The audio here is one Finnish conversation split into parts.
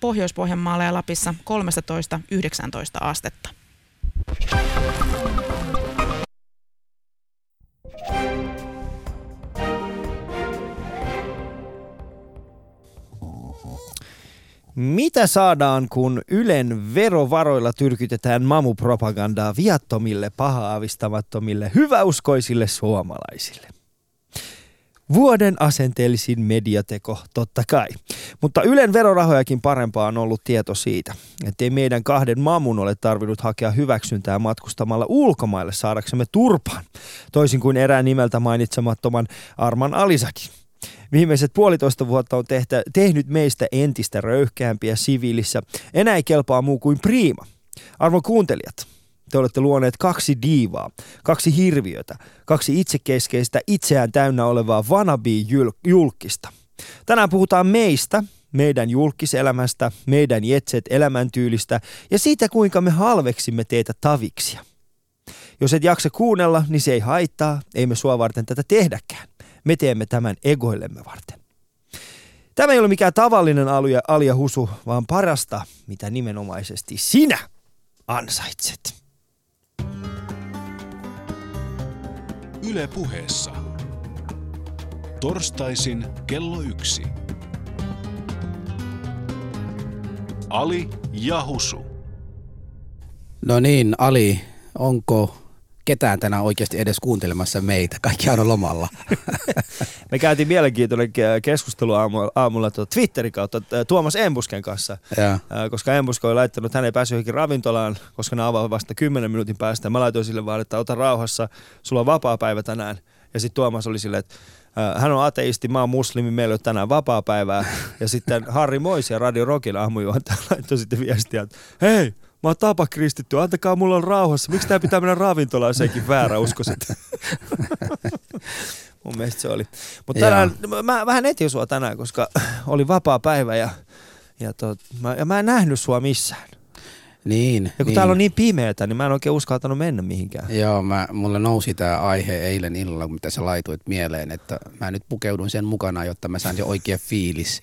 Pohjois-Pohjanmaalla ja Lapissa 13-19 astetta. Mitä saadaan, kun Ylen verovaroilla tyrkytetään mamupropagandaa viattomille, paha-avistamattomille, hyväuskoisille suomalaisille? Vuoden asenteellisin mediateko, totta kai. Mutta Ylen verorahojakin parempaa on ollut tieto siitä, ettei meidän kahden mamun ole tarvinnut hakea hyväksyntää matkustamalla ulkomaille saadaksemme turpaan, toisin kuin erään nimeltä mainitsemattoman Arman Alisakin. Viimeiset puolitoista vuotta on tehtä, tehnyt meistä entistä röyhkeämpiä siviilissä. Enää ei kelpaa muu kuin priima. Arvon kuuntelijat, te olette luoneet kaksi diivaa, kaksi hirviötä, kaksi itsekeskeistä, itseään täynnä olevaa wannabe-julkista. Tänään puhutaan meistä, meidän julkiselämästä, meidän jetset elämäntyylistä ja siitä, kuinka me halveksimme teitä taviksia. Jos et jaksa kuunnella, niin se ei haittaa, ei me sua varten tätä tehdäkään. Me teemme tämän egoillemme varten. Tämä ei ole mikään tavallinen alia, alia husu, vaan parasta, mitä nimenomaisesti sinä ansaitset. Yle puheessa. Torstaisin kello yksi. Ali ja Husu. No niin, Ali, onko ketään tänään oikeasti edes kuuntelemassa meitä. Kaikki on lomalla. Me käytiin mielenkiintoinen keskustelu aamulla, aamulla tuota Twitterin kautta Tuomas Embusken kanssa, ja. koska Embuske oli laittanut, hän ei päässyt johonkin ravintolaan, koska ne avaa vasta 10 minuutin päästä. Mä laitoin sille vaan, että ota rauhassa, sulla on vapaa päivä tänään. Ja sitten Tuomas oli silleen, että hän on ateisti, mä oon muslimi, meillä on tänään vapaa päivää. Ja sitten Harri Moisia Radio Rockin aamujuontaja laittoi sitten viestiä, että hei, mä oon tapa kristitty, antakaa mulla on rauhassa. Miksi tää pitää mennä ravintolaan senkin väärä uskoiset? Mun mielestä se oli. Mutta tänään, mä vähän etin sua tänään, koska oli vapaa päivä ja, ja, tot, mä, ja mä en nähnyt sua missään. Niin. Ja kun niin. täällä on niin pimeätä, niin mä en oikein uskaltanut mennä mihinkään. Joo, mä, mulle nousi tämä aihe eilen illalla, mitä sä laitoit mieleen, että mä nyt pukeudun sen mukana, jotta mä saan se oikea fiilis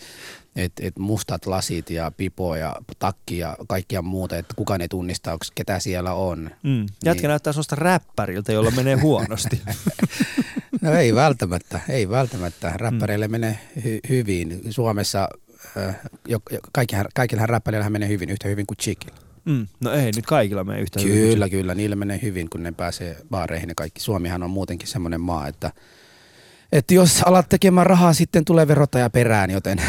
että et mustat lasit ja pipo ja takki ja kaikkia muuta, että kukaan ei tunnista, onko ketä siellä on. Mm. Jätkä niin. näyttää sellaista räppäriltä, jolla menee huonosti. no ei välttämättä, ei välttämättä. Räppäreille mm. menee hy- hyvin. Suomessa äh, jo, kaikilla, kaikilla räppäreillä menee hyvin, yhtä hyvin kuin Chickillä. Mm. No ei nyt kaikilla mene yhtä kyllä, hyvin. Kyllä, kyllä. Niillä menee hyvin, kun ne pääsee baareihin ja kaikki. Suomihan on muutenkin semmoinen maa, että – että jos alat tekemään rahaa, sitten tulee verottaja perään, joten...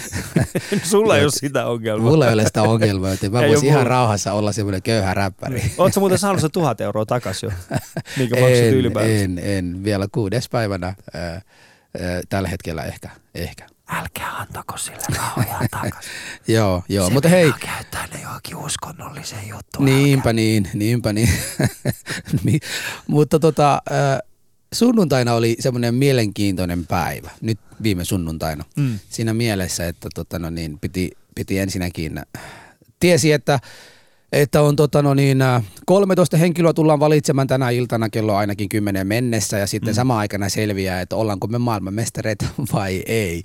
Sulla ei ole sitä ongelmaa. Mulla ei ole sitä ongelmaa, joten mä voisin ihan rauhassa olla semmoinen köyhä räppäri. Niin. Oletko muuten saanut se tuhat euroa takaisin jo, minkä en, En, en, vielä kuudes päivänä ää, ää, tällä hetkellä ehkä. ehkä. Älkää antako sille rahoja takaisin. joo, joo. Se mutta hei. käyttää ne johonkin uskonnolliseen juttuun. Niinpä niin, niinpä niin. mutta tota, äh, sunnuntaina oli semmoinen mielenkiintoinen päivä, nyt viime sunnuntaina. Mm. Siinä mielessä, että tota no niin, piti, piti ensinnäkin, tiesi, että että on tota no niin, 13 henkilöä tullaan valitsemaan tänä iltana kello ainakin 10 mennessä ja sitten mm. sama aikana selviää, että ollaanko me maailmanmestareita vai ei.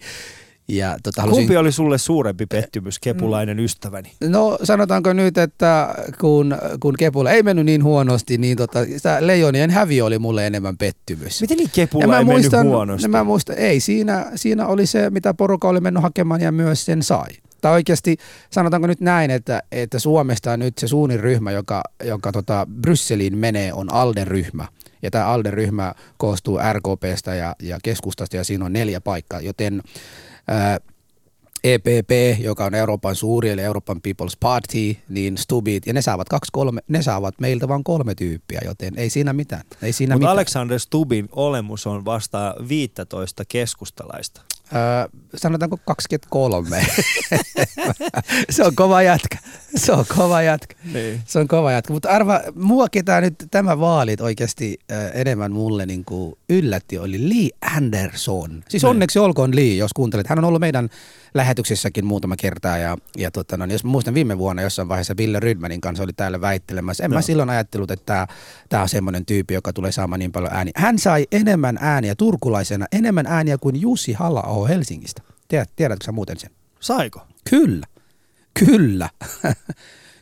Ja, tota, halusin... Kumpi oli sulle suurempi pettymys, kepulainen ystäväni? No sanotaanko nyt, että kun, kun Kepula ei mennyt niin huonosti, niin tota, Leijonien hävi oli mulle enemmän pettymys. Miten niin Kepula ei muistan, mennyt huonosti? Mä muistan, ei, siinä, siinä oli se, mitä porukka oli mennyt hakemaan ja myös sen sai. Tai oikeasti sanotaanko nyt näin, että, että Suomesta nyt se suunin ryhmä, joka, joka tota Brysseliin menee, on ALDE-ryhmä. Ja tämä ALDE-ryhmä koostuu RKPstä ja, ja keskustasta ja siinä on neljä paikkaa, joten EPP, joka on Euroopan suuri, eli Euroopan People's Party, niin Stubit, ja ne saavat, kaksi, kolme, ne saavat meiltä vain kolme tyyppiä, joten ei siinä mitään. Ei siinä Mutta Alexander Stubin olemus on vasta 15 keskustalaista. Öö, sanotaanko 23. se on kova jätkä. Se on kova jätkä. Niin. Se on kova jätkä. Mutta arva, mua ketä nyt tämä vaalit oikeasti äh, enemmän mulle niin kuin yllätti oli Lee Anderson. Siis niin. onneksi olkoon Lee, jos kuuntelet. Hän on ollut meidän lähetyksessäkin muutama kertaa ja, ja tota, no, niin jos muistan viime vuonna jossain vaiheessa Ville Rydmanin kanssa oli täällä väittelemässä. En no. mä silloin ajattelut, että tämä on semmoinen tyyppi, joka tulee saamaan niin paljon ääniä. Hän sai enemmän ääniä turkulaisena, enemmän ääniä kuin Jussi halla Helsingistä. Tiedät, tiedätkö sä muuten sen? Saiko? Kyllä. Kyllä.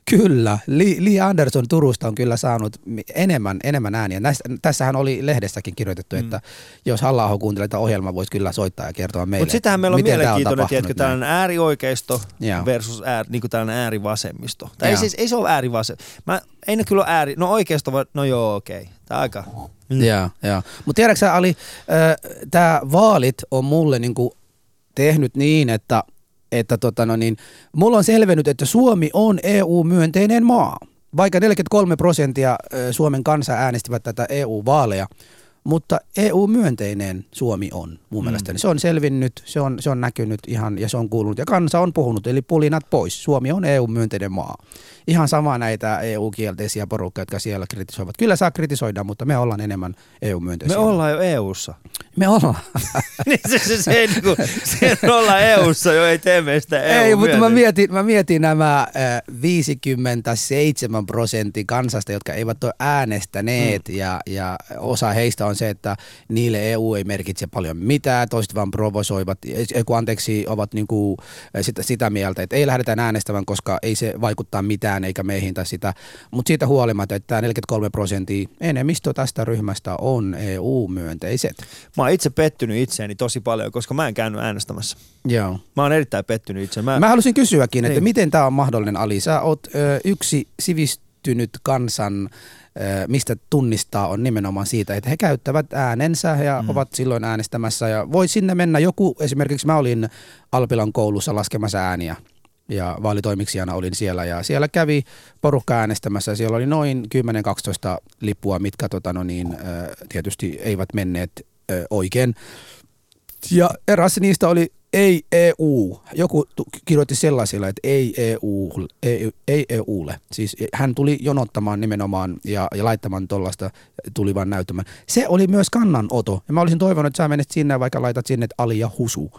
Kyllä, Lee Anderson Turusta on kyllä saanut enemmän, enemmän ääniä. Näistä, tässähän oli lehdessäkin kirjoitettu, mm. että jos halla kuuntelee tätä ohjelmaa, voisi kyllä soittaa ja kertoa meille. Mutta sitähän meillä on mielenkiintoinen, tiedätkö, tällainen äärioikeisto Joo. versus äär, niin kuin tällainen äärivasemmisto. Tai ei, siis, ei se ole äärivasemmisto. Mä, ei ne kyllä ole ääri, no oikeisto, no joo okei. Okay. Tämä aika. Mm. Joo, joo. Mutta tiedätkö Ali, äh, tämä vaalit on mulle niinku tehnyt niin, että että tota no niin, mulla on selvennyt, että Suomi on EU-myönteinen maa. Vaikka 43 prosenttia Suomen kansa äänestivät tätä EU-vaaleja, mutta EU-myönteinen Suomi on mun mm. mielestäni. Se on selvinnyt, se on, se on näkynyt ihan ja se on kuulunut ja kansa on puhunut, eli pulinat pois. Suomi on EU-myönteinen maa ihan sama näitä EU-kielteisiä porukkia, jotka siellä kritisoivat. Kyllä saa kritisoida, mutta me ollaan enemmän EU-myönteisiä. Me ollaan jo EU-ssa. Me ollaan. niin se, se, se, ei, niin kuin, se ollaan EU-ssa jo, ei tee meistä eu Ei, mutta mä mietin, mä mietin nämä äh, 57 prosenttia kansasta, jotka eivät ole äänestäneet mm. ja, ja osa heistä on se, että niille EU ei merkitse paljon mitään, toiset vaan provosoivat, kun anteeksi ovat niin kuin sitä, sitä mieltä, että ei lähdetä äänestämään, koska ei se vaikuttaa mitään eikä meihin tai sitä. Mutta siitä huolimatta, että tämä 43 prosenttia enemmistö tästä ryhmästä on EU-myönteiset. Mä oon itse pettynyt itseäni tosi paljon, koska mä en käynyt äänestämässä. Joo. Mä oon erittäin pettynyt itse. Mä, mä halusin kysyäkin, että niin. miten tämä on mahdollinen, Ali? Sä oot ö, yksi sivistynyt kansan mistä tunnistaa on nimenomaan siitä, että he käyttävät äänensä ja mm. ovat silloin äänestämässä. Ja voi sinne mennä joku, esimerkiksi mä olin Alpilan koulussa laskemassa ääniä ja vaalitoimiksijana olin siellä ja siellä kävi porukka äänestämässä ja siellä oli noin 10-12 lippua, mitkä tota, no niin, tietysti eivät menneet oikein. Ja eräs niistä oli ei EU. Joku kirjoitti sellaisilla, että ei, EU, ei, ei EUlle. Siis hän tuli jonottamaan nimenomaan ja, ja laittamaan tuollaista, tuli vaan näyttämään. Se oli myös kannanoto. Ja mä olisin toivonut, että sä menisit sinne vaikka laitat sinne, että Ali ja Husu.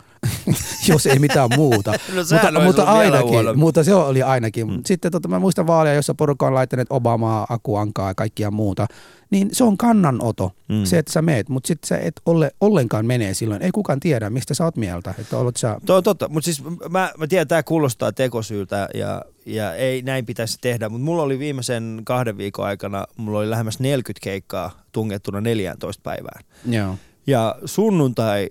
jos ei mitään muuta. no, mutta, mutta ainakin, mutta se oli ainakin. Hmm. Sitten tota, mä muistan vaaleja, jossa porukka on laittanut Obamaa, Akuankaa ja kaikkia muuta. Niin se on kannanoto, hmm. se, että sä meet, mutta sitten sä et ole, ollenkaan menee silloin. Ei kukaan tiedä, mistä sä oot mieltä. Että olet sä... Tuo on totta, mutta siis mä, mä tiedän, että tämä kuulostaa tekosyyltä ja, ja ei näin pitäisi tehdä, mutta mulla oli viimeisen kahden viikon aikana, mulla oli lähemmäs 40 keikkaa tungettuna 14 päivään. Joo. Ja sunnuntai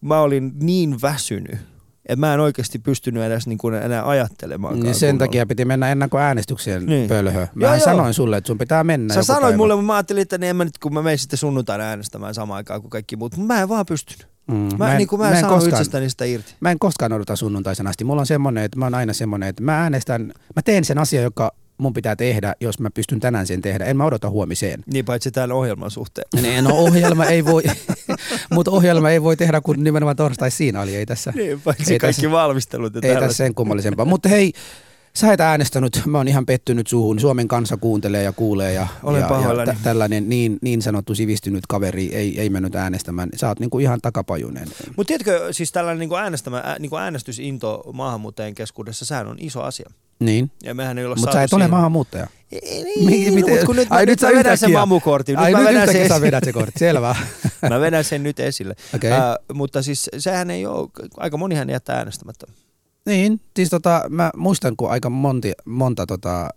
mä olin niin väsynyt, että mä en oikeasti pystynyt edes niin kuin enää ajattelemaan. Niin sen takia piti mennä ennen kuin äänestykseen niin. pölhö. Mä joo, sanoin joo. sulle, että sun pitää mennä. Sä sanoit päivä. mulle, mutta mä ajattelin, että niin en mä nyt, kun mä menen sitten sunnuntaina äänestämään samaan aikaan kuin kaikki muut. Mä en vaan pystynyt. Mm. Mä, mä, en, niin kuin mä, mä en koskaan, itsestäni sitä irti. Mä en koskaan odota sunnuntaisen asti. Mulla on semmoinen, että mä oon aina semmoinen, että mä äänestän, mä teen sen asian, joka mun pitää tehdä, jos mä pystyn tänään sen tehdä. En mä odota huomiseen. Niin paitsi tämän ohjelman suhteen. Niin, no ohjelma ei voi, mutta ohjelma ei voi tehdä, kun nimenomaan torstai siinä oli. Ei tässä, niin, paitsi ei kaikki tässä, valmistelut. Ei tässä sen kummallisempaa. mutta hei, sä et äänestänyt, mä oon ihan pettynyt suuhun. Suomen kansa kuuntelee ja kuulee ja, Olen ja, ja t- tällainen niin, niin sanottu sivistynyt kaveri ei, ei mennyt äänestämään. Sä oot niinku ihan takapajunen. Mutta tiedätkö, siis tällainen niinku äänestämä, ää, niinku äänestysinto maahanmuuttajien keskuudessa, sehän on iso asia. Niin. Ja mehän ei olla Mutta sä et ole maahanmuuttaja. Ei, niin, miten? Mut kun nyt, Ai, nyt, nyt mä vedän sen mamukortin. Ai nyt, nyt mä vedän sen sä vedät se kortti, selvä. mä vedän sen nyt esille. Okay. Uh, mutta siis sehän ei ole, aika monihan jättää äänestämättä. Niin, siis tota, mä muistan, kun aika monti, monta tota,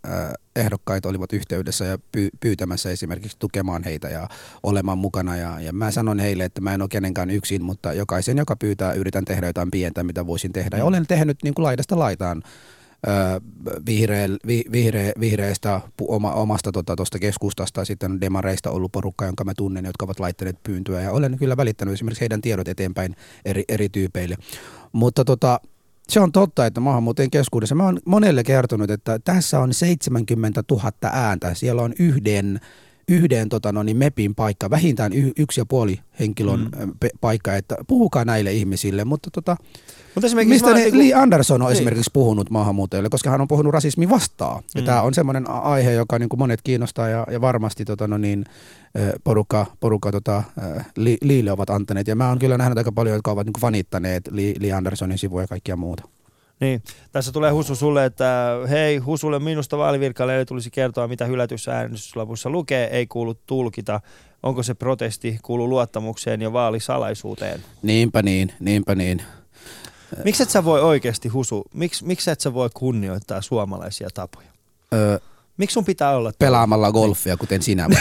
ehdokkaita olivat yhteydessä ja py, pyytämässä esimerkiksi tukemaan heitä ja olemaan mukana. Ja, ja mä sanon heille, että mä en ole kenenkään yksin, mutta jokaisen, joka pyytää, yritän tehdä jotain pientä, mitä voisin tehdä. Ja mm. olen tehnyt niin kuin laidasta laitaan vihreä, vihreä, vihreästä oma, omasta tuosta tota, keskustasta, sitten demareista ollut porukka, jonka mä tunnen, jotka ovat laittaneet pyyntöä ja olen kyllä välittänyt esimerkiksi heidän tiedot eteenpäin eri, eri tyypeille. Mutta tota, se on totta, että maahanmuuttajien keskuudessa, mä oon monelle kertonut, että tässä on 70 000 ääntä, siellä on yhden yhden tota, no, niin MEPin paikka, vähintään y- yksi ja puoli henkilön mm. pe- paikka, että puhukaa näille ihmisille, mutta tota, mutta mistä ne, niin Lee Anderson on niin. esimerkiksi puhunut maahanmuuttajille, koska hän on puhunut rasismi vastaan. Mm. Ja tämä on semmoinen aihe, joka niin kuin monet kiinnostaa ja, ja varmasti tota, no niin, porukka, porukka tota, li, Liille ovat antaneet. Ja mä oon kyllä nähnyt aika paljon, jotka ovat niin kuin fanittaneet Lee, Lee Andersonin sivuja ja kaikkia muuta. Niin, tässä tulee Husu sulle, että hei, Husulle minusta vaalivirkailijalle tulisi kertoa, mitä hylätyssä äänestyslapussa lukee, ei kuulu tulkita. Onko se protesti, kuulu luottamukseen ja vaalisalaisuuteen? Niinpä niin, niinpä niin. Miksi et sä voi oikeasti husu, miksi, miksi et sä voi kunnioittaa suomalaisia tapoja? Ö, Miksi sun pitää olla pelaamalla golfia, kuten sinä?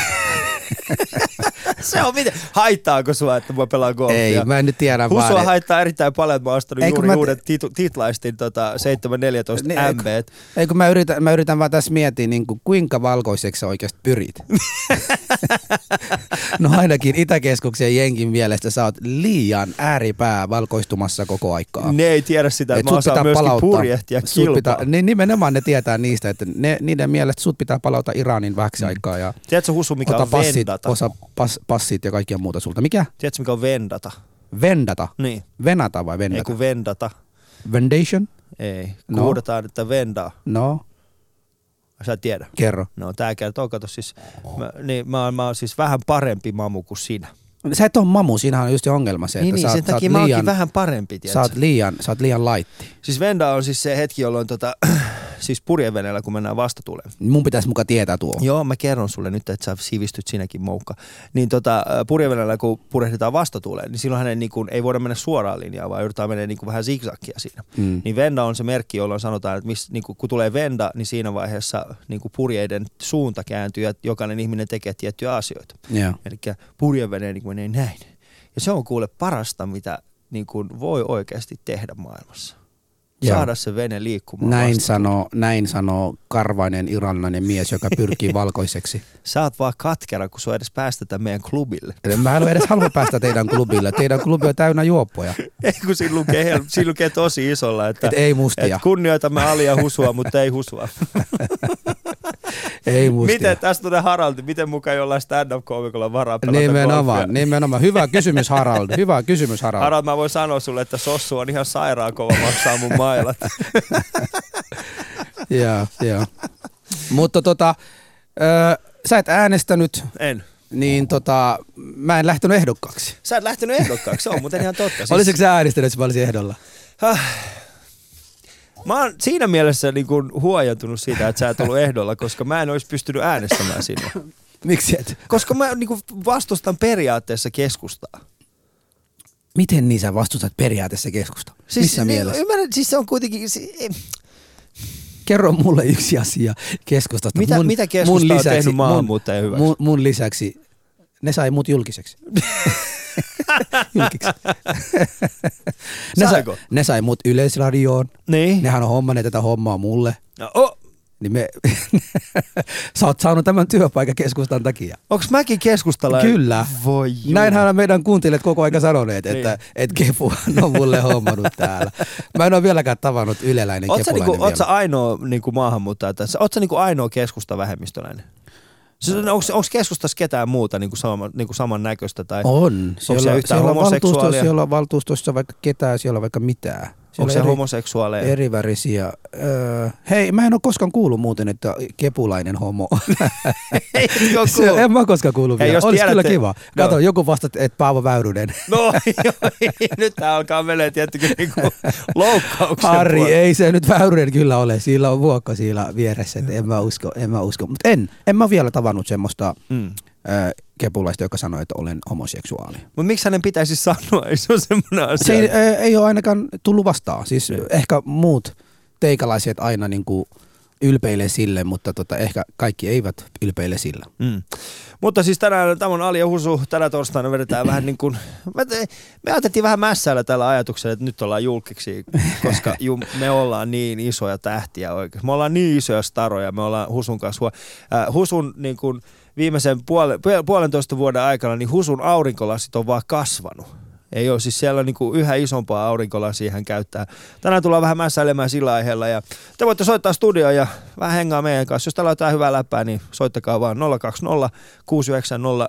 Se on miten, haittaako sua, että mä pelaan golfia? Ei, mä en nyt tiedä Husua vaan. haittaa erittäin paljon, että mä oon ostanut Ei, kun juuri mä uudet titu, titlaistin tota 714 Niin, MB. Ei kun mä yritän, mä yritän vaan tässä miettiä, niin kuin, kuinka valkoiseksi sä oikeasti pyrit. no ainakin Itäkeskuksen jenkin mielestä sä oot liian ääripää valkoistumassa koko aikaa. Ne ei tiedä sitä, Et että mä osaan myöskin purjehtia sut kilpaa. pitää, niin nimenomaan ne tietää niistä, että ne, niiden mielestä sut pitää palauttaa Iranin vähäksi Mm. aikaa ja Tiedätkö Husu, mikä on passit, vendata? osa pas, passit ja kaikkia muuta sulta. Mikä? Tiedätkö, mikä on vendata? Vendata. Niin. Venata vai Ei vendata? kun vendata. Vendation? Ei. No. Kuudetaan, että vendaa. No, Sä et tiedä. kerro. No tää kertoo, kato siis, mä, niin, mä, mä oon siis vähän parempi mamu kuin sinä. Sä et ole mamu, siinähän on just se ongelma se, niin, että niin sä, sen oot, sä, takia mä liian, vähän parempi, sä tiedätkö? oot liian, sä oot liian laitti. Siis venda on siis se hetki, jolloin tota, siis purjeveneellä, kun mennään vastatuuleen. Mun pitäisi muka tietää tuo. Joo, mä kerron sulle nyt, että sä sivistyt sinäkin moukka. Niin tota, purjeveneellä, kun purjehditaan vastatuuleen, niin silloin hänen niin kuin, ei voida mennä suoraan linjaan, vaan joudutaan mennä niin vähän zigzagia siinä. Mm. Niin venda on se merkki, jolloin sanotaan, että miss, niin kuin, kun tulee venda, niin siinä vaiheessa niin purjeiden suunta kääntyy ja jokainen ihminen tekee tiettyjä asioita. Joo. Eli purjevene niin menee näin. Ja se on kuule parasta, mitä niin kuin voi oikeasti tehdä maailmassa. Joo. Saada se vene liikkumaan. Näin sanoo, näin sanoo karvainen iranilainen mies, joka pyrkii valkoiseksi. Sä oot vaan katkera, kun sua edes päästetään meidän klubille. Mä en edes halua päästä teidän klubille. Teidän klubi on täynnä juoppoja. Ei kun siinä lukee, siinä lukee tosi isolla, että, Et ei mustia. että kunnioitamme alia husua, mutta ei husua. Ei mustia. miten, tästä tulee Haraldi, miten mukaan jollain stand-up-koomikolla varaa pelata Nimenomaan, golfia? nimenomaan. Hyvä kysymys Harald. Hyvä kysymys Harald. Harald, mä voin sanoa sulle, että Sossu on ihan sairaan kova maksaa mun mailat. Joo, joo. Mutta tota, sä et äänestänyt, En. niin tota, mä en lähtenyt ehdokkaaksi. Sä et lähtenyt ehdokkaaksi, se on muuten ihan totta. Siis, Olisitko sä äänestänyt, jos mä olisin ehdolla? Mä oon siinä mielessä niin kuin huojantunut siitä, että sä et ollut ehdolla, koska mä en olisi pystynyt äänestämään sinua. Miksi et? Koska mä niin kuin vastustan periaatteessa keskustaa. Miten niin sä vastustat periaatteessa keskusta? Siis, Missä niin, mielessä? Ymmärrän, siis se on kuitenkin... Se, ei- Kerro mulle yksi asia keskustasta. Mitä- mitä keskusta on tehnyt maahanmuuttajien mun, hyväksi? mun, mun lisäksi ne sai mut julkiseksi. Ne, sai, ne sai mut yleisradioon. niin. Nehän on hommanneet tätä hommaa mulle. No, oh, Niin me, sä oot saanut tämän työpaikan keskustan takia. onks mäkin keskustalainen? Kyllä. Voi juu. Näinhän meidän kuuntelijat koko aika sanoneet, että Niin. et Kepu on mulle hommannut täällä. Mä en ole vieläkään tavannut yleläinen Oot kepulainen niinku, oot sä ainoa niinku maahanmuuttaja tässä? Oot sä niinku ainoa keskusta vähemmistöläinen? Siis onko keskustassa ketään muuta niinku sama, niinku saman näköistä? Tai On. Siellä, siellä siellä, on valtuustossa, siellä on valtuustossa vaikka ketään, siellä on vaikka mitään. Siellä onko se eri, homoseksuaaleja? erivärisiä. Öö, hei, mä en ole koskaan kuullut muuten, että kepulainen homo. Se, en mä koskaan kuullut vielä. Olisi kyllä tiedätte- kiva. Kato, Joo. joku vastat, että Paavo Väyrynen. No joo, nyt tää alkaa menee tiettykö niinku loukkauksen Harri, puolelle. ei se nyt Väyrynen kyllä ole. Sillä on vuokko siellä vieressä, että en mä usko, en mä usko. Mutta en, en mä vielä tavannut semmoista Mm. Ö, kepulaista, joka sanoi, että olen homoseksuaali. Mutta miksi hänen pitäisi sanoa? Ei se ole semmoinen asia. Se ei, ö, ei ole ainakaan tullut vastaan. Siis ehkä muut teikalaiset aina niin kuin ylpeilee sille, mutta tota, ehkä kaikki eivät ylpeile sillä. Mm. Mutta siis tänään, tämä on Ali ja Husu, tänä torstaina vedetään vähän niin kuin, me, me otettiin vähän mässäillä tällä ajatuksella, että nyt ollaan julkiksi, koska ju, me ollaan niin isoja tähtiä oikein. Me ollaan niin isoja staroja, me ollaan Husun kanssa. Äh, Husun niin kuin viimeisen puole, puolentoista vuoden aikana, niin Husun aurinkolasit on vaan kasvanut. Ei ole, siis siellä niin kuin yhä isompaa aurinkolasia hän käyttää. Tänään tullaan vähän mässäilemään sillä aiheella ja te voitte soittaa studioon ja vähän hengaa meidän kanssa. Jos täällä on jotain hyvää läppää, niin soittakaa vaan 020 690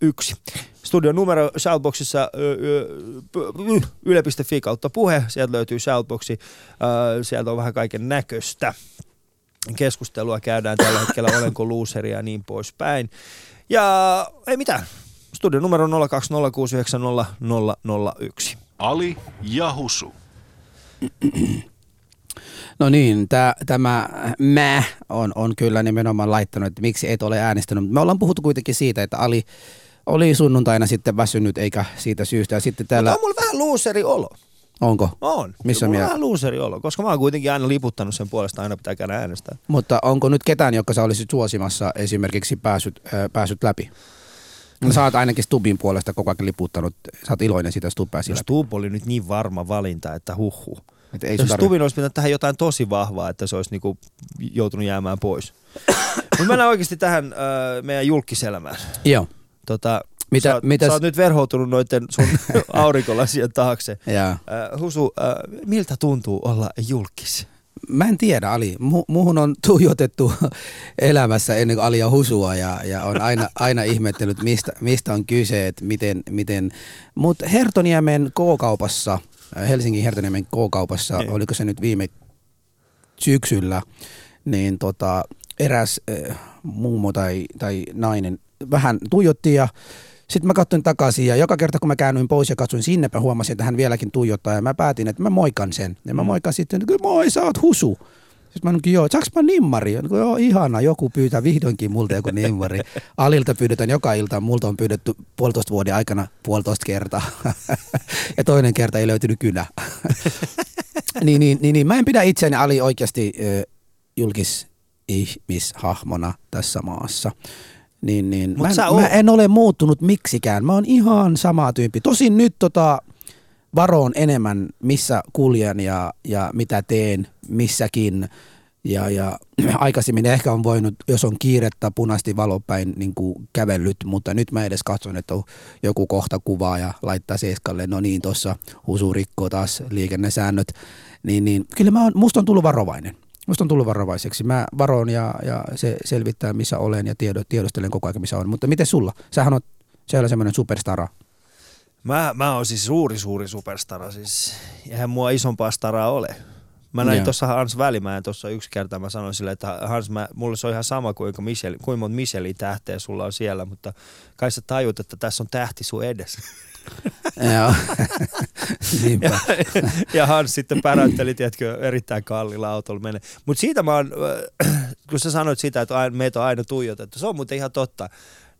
001. Studion numero Shoutboxissa yle.fi kautta puhe. Sieltä löytyy Shoutboxi. Sieltä on vähän kaiken näköistä. Keskustelua käydään tällä hetkellä, olenko luuseri ja niin poispäin. Ja ei mitään. Studion numero 020690001. Ali ja Husu. No niin, tää, tämä mä on, on kyllä nimenomaan laittanut, että miksi et ole äänestänyt. Me ollaan puhuttu kuitenkin siitä, että Ali oli sunnuntaina sitten väsynyt eikä siitä syystä. Ja sitten Mutta täällä, on mulla vähän luuseri olo. Onko? On. Missä Mulla on mie- vähän looseri olo, koska mä oon kuitenkin aina liputtanut sen puolesta, aina pitää käydä äänestää. Mutta onko nyt ketään, joka sä olisit suosimassa esimerkiksi pääsyt, äh, pääsyt läpi? No, sä oot ainakin Stubin puolesta koko ajan liputtanut. Sä oot iloinen siitä, Stub pääsi läpi. Tuup oli nyt niin varma valinta, että huhhuh. Et ei Jos Stubin olisi pitänyt tähän jotain tosi vahvaa, että se olisi niinku joutunut jäämään pois. Mutta mennään oikeasti tähän äh, meidän julkiselämään. Joo. Tota, Mitä- sä, oot, mitäs- sä oot nyt verhoutunut noiden sun aurinkolasien taakse. Ja. Äh, Husu, äh, miltä tuntuu olla julkis? Mä en tiedä, Ali. Mu- muhun on tuijotettu elämässä ennen kuin Alia husua ja, ja on aina, aina ihmettänyt, mistä, mistä on kyse, että miten, miten. Mutta Hertoniemen K-kaupassa, Helsingin Hertoniemen K-kaupassa, Niin. oliko se nyt viime syksyllä, niin tota, eräs äh, mummo tai, tai nainen vähän tuijotti ja sitten mä katsoin takaisin ja joka kerta kun mä käännyin pois ja katsoin sinnepä, huomasin, että hän vieläkin tuijottaa ja mä päätin, että mä moikan sen. Ja mä moikan sitten, että moi sä oot husu. Sitten mä sanoinkin, joo, saanko mä nimmari? Ja, joo, ihana, joku pyytää vihdoinkin multa joku nimmari. Alilta pyydetään joka ilta, multa on pyydetty puolitoista vuoden aikana puolitoista kertaa. ja toinen kerta ei löytynyt kynä. niin, niin, niin, niin, mä en pidä itseäni Ali oikeasti ö, julkisihmishahmona tässä maassa. Niin, niin. Mut Mä, en, oot- mä en ole muuttunut miksikään. Mä oon ihan sama tyyppi. Tosin nyt tota, varoon enemmän, missä kuljen ja, ja mitä teen missäkin. Ja, ja aikaisemmin ehkä on voinut, jos on kiirettä punaisesti valopäin niin kuin kävellyt, mutta nyt mä edes katson, että on joku kohta kuvaa ja laittaa seiskalle, no niin, tuossa husu rikkoo taas liikennesäännöt. Niin, niin kyllä mä oon, musta on tullut varovainen. Musta on tullut varovaiseksi. Mä varoon ja, ja se selvittää, missä olen ja tiedo, tiedostelen koko ajan, missä on. Mutta miten sulla? Sähän on siellä semmoinen superstara. Mä, mä oon siis suuri, suuri superstara. Siis. Eihän mua isompaa staraa ole. Mä näin tuossa Hans Välimäen tuossa yksi kerta, mä sanoin sille, että Hans, mä, mulle se on ihan sama kuinka, Michel, kuinka monta Michelin tähteä sulla on siellä, mutta kai sä tajut, että tässä on tähti sun edessä. Joo. Niinpä. ja Hans sitten päräytteli, tiedätkö, erittäin kalliilla autolla menee. Mutta siitä mä oon, äh, kun sä sanoit sitä, että meitä on aina tuijotettu, se on muuten ihan totta.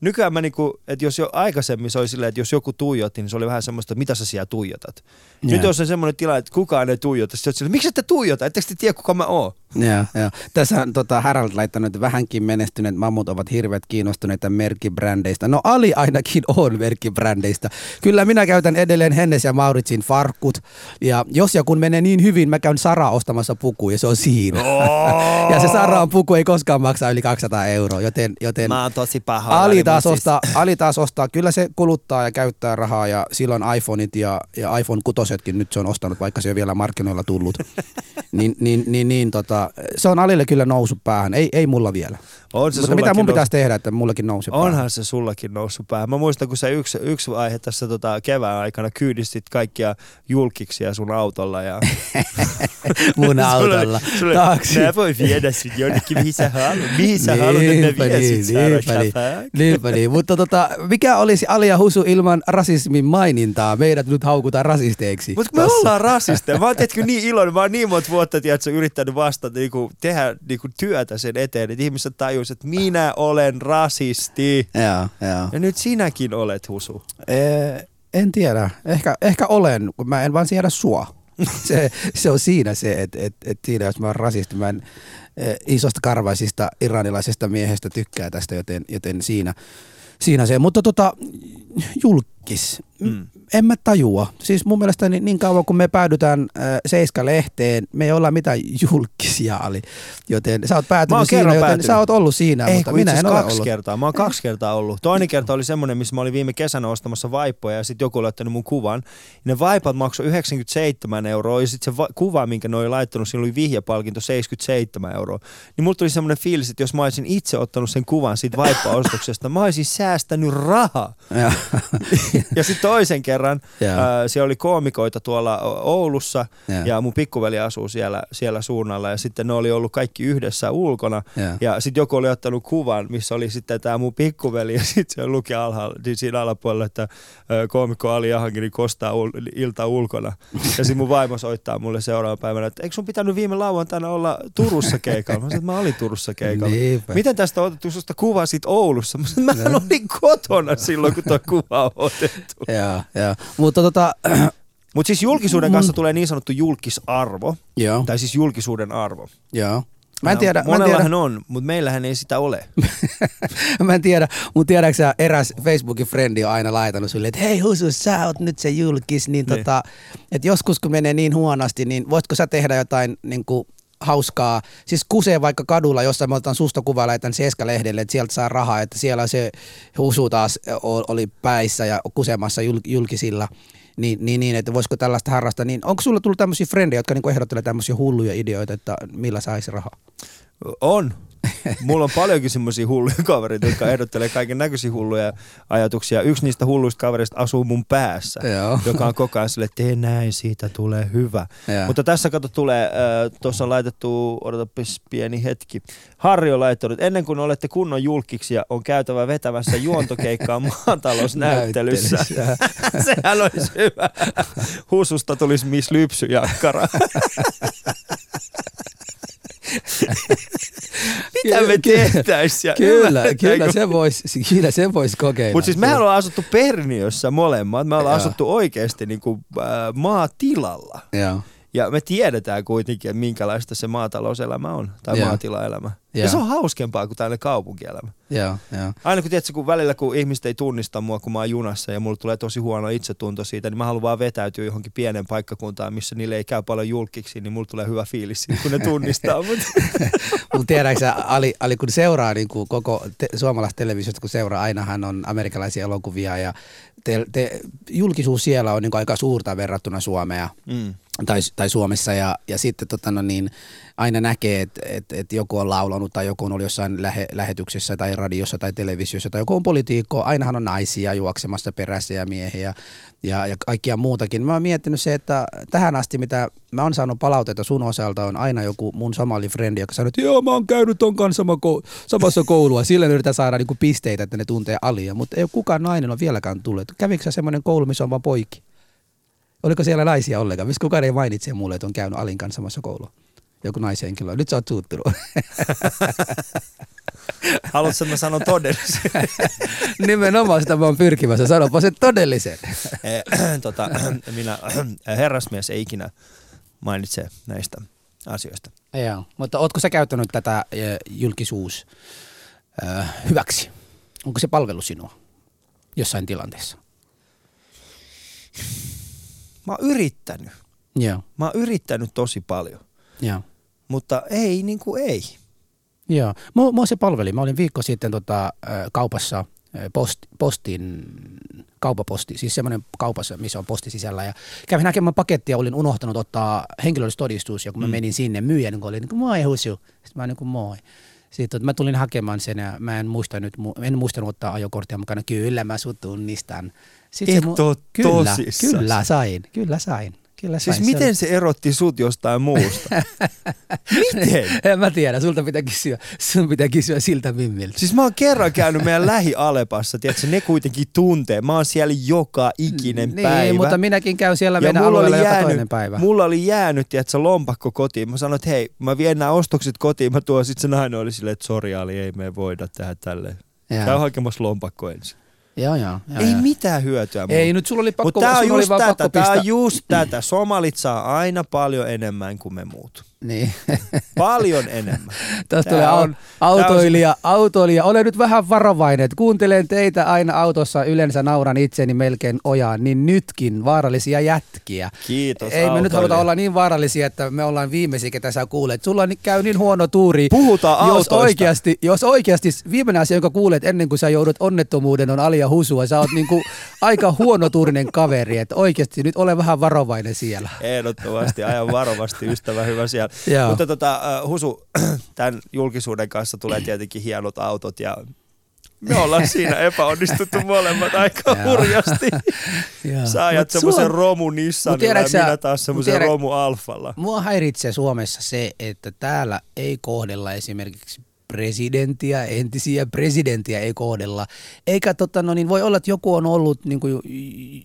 Nykyään mä niinku, että jos jo aikaisemmin se oli silleen, että jos joku tuijotti, niin se oli vähän semmoista, että mitä sä siellä tuijotat. Nyt Joo. jos on semmoinen tilanne, että kukaan ei tuijota, sitten sille, miksi ette tuijota, ettekö te tiedä kuka mä oon? Joo, joo. Tässä on tota, Harald laittanut, että vähänkin menestyneet mammut ovat hirveät kiinnostuneita merkkibrändeistä. No Ali ainakin on merkkibrändeistä. Kyllä minä käytän edelleen Hennes ja Mauritsin farkut. Ja jos ja kun menee niin hyvin, mä käyn Sara ostamassa puku ja se on siinä. Oh! ja se Saraan puku ei koskaan maksa yli 200 euroa, joten, joten Mä oon tosi paha. Ali taas, ostaa, Ali taas ostaa, kyllä se kuluttaa ja käyttää rahaa ja silloin iPhoneit ja, ja iPhone 6 nyt se on ostanut, vaikka se ei ole vielä markkinoilla tullut. niin, niin, niin, niin tota, se on Alille kyllä nousu päähän, ei, ei mulla vielä. On se Mutta mitä mun noussut- pitäisi tehdä, että mullakin nousee päähän? Onhan se sullakin noussut päähän. Mä muistan, kun sä yksi, yksi aihe tässä tota, kevään aikana kyydistit kaikkia julkiksia sun autolla. Ja mun autolla. Sulle, Taksi. mä voin viedä sut jonnekin, mihin sä haluat. Mihin sä haluat, että mä vien niin, sut, niinpä niin. Niinpä niin. Mutta tota, mikä olisi Ali ja Husu ilman rasismin mainintaa? Meidät nyt haukutaan rasisteiksi. Mutta me ollaan rasisteja. Mä oon niin iloinen. Mä oon niin monta vuotta tiedätkö, yrittänyt vastata, niinku, tehdä niinku, työtä sen eteen, että ihmiset tajuisivat, että minä olen rasisti. Joo, joo. Ja nyt sinäkin olet husu. Ee, en tiedä. Ehkä, ehkä olen, kun mä en vaan siedä sua. se, se on siinä se, että et, et siinä jos mä oon rasisti, mä en e, isosta karvaisista iranilaisesta miehestä tykkää tästä, joten, joten siinä, siinä se. Mutta tota, julkis. Mm. En mä tajua. Siis mun mielestä niin, niin kauan kun me päädytään äh, Seiska-lehteen, me ei olla mitään julkisia, Ali. Joten sä oot päätynyt siinä, joten päätynyt. sä oot ollut siinä, Ei, mutta minä en ole kaksi ollut. kertaa. Mä oon kaksi kertaa ollut. Toinen kerta oli semmoinen, missä mä olin viime kesänä ostamassa vaippoja ja sitten joku oli ottanut mun kuvan. Ne vaipat maksoi 97 euroa ja sitten se va- kuva, minkä ne oli laittanut, siinä oli vihjapalkinto 77 euroa. Niin mulla tuli semmoinen fiilis, että jos mä olisin itse ottanut sen kuvan siitä vaippaostoksesta, mä olisin säästänyt rahaa. Ja, sitten toisen kerran Joo. ää, siellä oli koomikoita tuolla Oulussa Joo. ja mun pikkuveli asuu siellä, siellä suunnalla ja sitten ne oli ollut kaikki yhdessä ulkona Joo. ja sitten joku oli ottanut kuvan, missä oli sitten tämä mun pikkuveli ja sitten se luki alhaalla, niin siinä alapuolella, että koomikko Ali Jahangiri kostaa ul- ilta ulkona. Ja sitten mun vaimo soittaa mulle seuraavana päivänä, että eikö sun pitänyt viime lauantaina olla Turussa keikalla? Mä sanoin, että mä olin Turussa keikalla. Niinpä. Miten tästä on otettu susta kuva sit Oulussa? Mä sanoin, että mä olin kotona silloin, kun tuo kuva on otettu. Joo, joo. Mutta tota, Mutta siis julkisuuden kanssa tulee niin sanottu julkisarvo, Joo, tai siis julkisuuden arvo. joo. Mä en tiedä, mä en tiedä, Monellahan on, mutta meillähän ei sitä ole. mä en tiedä, mutta tiedätkö sä, eräs Facebookin frendi on aina laitanut sille, että hei Husu, sä oot nyt se julkis, niin, Niin. tota, että joskus kun menee niin huonosti, niin voitko sä tehdä jotain niin kuin, hauskaa, siis kusee vaikka kadulla, jossa me otan susta kuvaa, lähetän Seska-lehdelle, että sieltä saa rahaa, että siellä se Husu taas oli päissä ja kusemassa jul- julkisilla, niin, niin, niin, että voisiko tällaista harrastaa, niin onko sulla tullut tämmöisiä frendejä, jotka niinku ehdottelee tämmöisiä hulluja ideoita, että millä saisi rahaa? On. Mulla on paljonkin semmoisia hulluja kavereita, jotka ehdottelee kaiken näköisiä hulluja ajatuksia. Yksi niistä hulluista kavereista asuu mun päässä, Joo. joka on koko ajan silleen, tee näin, siitä tulee hyvä. Joo. Mutta tässä kato tulee, äh, tuossa on laitettu, odotapis pieni hetki. Harri on laittanut, ennen kuin olette kunnon julkiksi on käytävä vetämässä juontokeikkaa maatalousnäyttelyssä. Sehän olisi hyvä. Hususta tulisi Miss Lypsyjakkara. Mitä me tehtäis? ja Kyllä, kyllä se voisi kyllä se vois kokeilla. Mutta siis mehän ollaan asuttu Perniössä molemmat. Me ollaan Joo. asuttu oikeasti niinku, äh, maatilalla. Joo. Ja me tiedetään kuitenkin, että minkälaista se maatalouselämä on, tai Joo. maatilaelämä. Ja Joo. se on hauskempaa kuin tällainen kaupunkielämä. Joo, joo. Aina kun, tiedätkö, kun välillä kun ihmiset ei tunnista mua, kun mä oon junassa ja mulla tulee tosi huono itsetunto siitä, niin mä haluan vaan vetäytyä johonkin pienen paikkakuntaan, missä niille ei käy paljon julkiksi, niin mulla tulee hyvä fiilis siitä, kun ne tunnistaa mut. Mutta tiedätkö sä, Ali, Ali, kun seuraa niin kuin koko te, suomalaista televisiota, kun seuraa, ainahan on amerikkalaisia elokuvia ja te, te, julkisuus siellä on niin kuin aika suurta verrattuna Suomea Mm. Tai, tai Suomessa ja, ja sitten tota, no niin, aina näkee, että et, et joku on laulanut tai joku on ollut jossain lähe, lähetyksessä tai radiossa tai televisiossa tai joku on poliitikko, ainahan on naisia juoksemassa perässä ja miehiä ja, ja kaikkia muutakin. Mä oon miettinyt se, että tähän asti mitä mä oon saanut palautetta sun osalta on aina joku mun somali frendi, joka sanoo, että joo mä oon käynyt ton kanssa sama kou- samassa koulua. Sillä yritetään saada niinku pisteitä, että ne tuntee Alia, mutta ei ole kukaan nainen on vieläkään tullut. Kävikö sä semmoinen koulu, missä on vaan poikki? Oliko siellä naisia ollenkaan? Miksi kukaan ei mainitse mulle, että on käynyt Alin kanssa samassa koulua? Joku naishenkilö. Nyt sä oot suuttunut. Haluatko, että mä sanon todellisen? Nimenomaan sitä mä oon pyrkimässä. Sanopa se todellisen. Eh, tota, minä, herrasmies ei ikinä mainitse näistä asioista. Joo, mutta ootko sä käyttänyt tätä eh, julkisuus äh, hyväksi? Onko se palvelu sinua jossain tilanteessa? Mä oon yrittänyt. Joo, Mä oon yrittänyt tosi paljon, joo. mutta ei niin kuin ei. Joo, mua, mua se palveli. Mä olin viikko sitten tota, kaupassa post, postin, kaupaposti, siis semmoinen kaupassa, missä on posti sisällä. Ja kävin hakemaan pakettia, olin unohtanut ottaa henkilöllisyystodistus, ja kun mä Mm. menin sinne, myyjä niin oli niin kuin, moi Husu. Sitten mä niin kuin, moi. Sitten mä tulin hakemaan sen ja mä en, muista nyt, mu- en muistanut ottaa ajokorttia mukana. Kyllä mä sut tunnistan. Et se oo kyllä, tosissas. kyllä sain, kyllä sain. Kyllä Siis sain. miten se erotti sut jostain muusta? miten? En mä tiedä, sulta pitää kysyä, sun pitää kysyä siltä mimmiltä. Siis mä oon kerran käynyt meidän lähi-Alepassa, tiedätkö, ne kuitenkin tuntee. Mä oon siellä joka ikinen niin, päivä. mutta minäkin käyn siellä meidän mulla alueella oli, joka jäänyt, toinen päivä. mulla oli jäänyt, tiedätkö, lompakko kotiin. Mä sanoin, että hei, mä vien nämä ostokset kotiin, mä tuon. Sitten se nainen oli silleen, että sori Ali, ei me voida tehdä tälleen. Käy hakemassa lompakko ensin. Joo, joo. joo, ei joo. mitään hyötyä mulla. Ei, nyt sulla oli pakko, Mutta tää on oli just vaan tätä, pakko tää on just tätä. Somalit saa aina paljon enemmän kuin me muut. Niin. Paljon enemmän. Tästä tulee on- on, autoilija, autoilija. Ole nyt vähän varovainen. että Kuuntelen teitä aina autossa, yleensä nauran itseni melkein ojaan, niin nytkin vaarallisia jätkiä. Kiitos Ei me nyt autoilija. haluta olla niin vaarallisia, että me ollaan viimeisiä, ketä sä kuulet. Sulla on- käy niin huono tuuri. Puhutaan jos autoista. oikeasti, jos oikeasti viimeinen asia, jonka kuulet ennen kuin sä joudut onnettomuuden, on Alia Husua. Sä oot niinku aika huonotuurinen kaveri, että oikeasti nyt ole vähän varovainen siellä. Ehdottomasti, ajan varovasti, ystävä hyvä siellä. Joo. Mutta tota, Husu, tämän julkisuuden kanssa tulee tietenkin hienot autot ja me ollaan siinä epäonnistuttu molemmat aika hurjasti. Sä ajat semmoisen Suom- romu Nissanilla ja minä taas semmoisen tiedä- romu Alfalla. Mua häiritsee Suomessa se, että täällä ei kohdella esimerkiksi presidenttiä, entisiä presidenttiä ei kohdella. Eikä tota, no niin, voi olla, että joku on ollut niin kuin,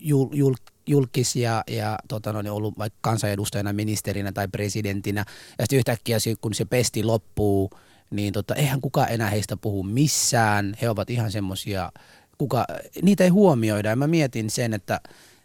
jul, jul, julkis ja, ja tota, no, niin ollut vaikka kansanedustajana, ministerinä tai presidentinä. Ja sitten yhtäkkiä kun se pesti loppuu, niin tota, eihän kukaan enää heistä puhu missään. He ovat ihan semmoisia, kuka, niitä ei huomioida. Ja mä mietin sen, että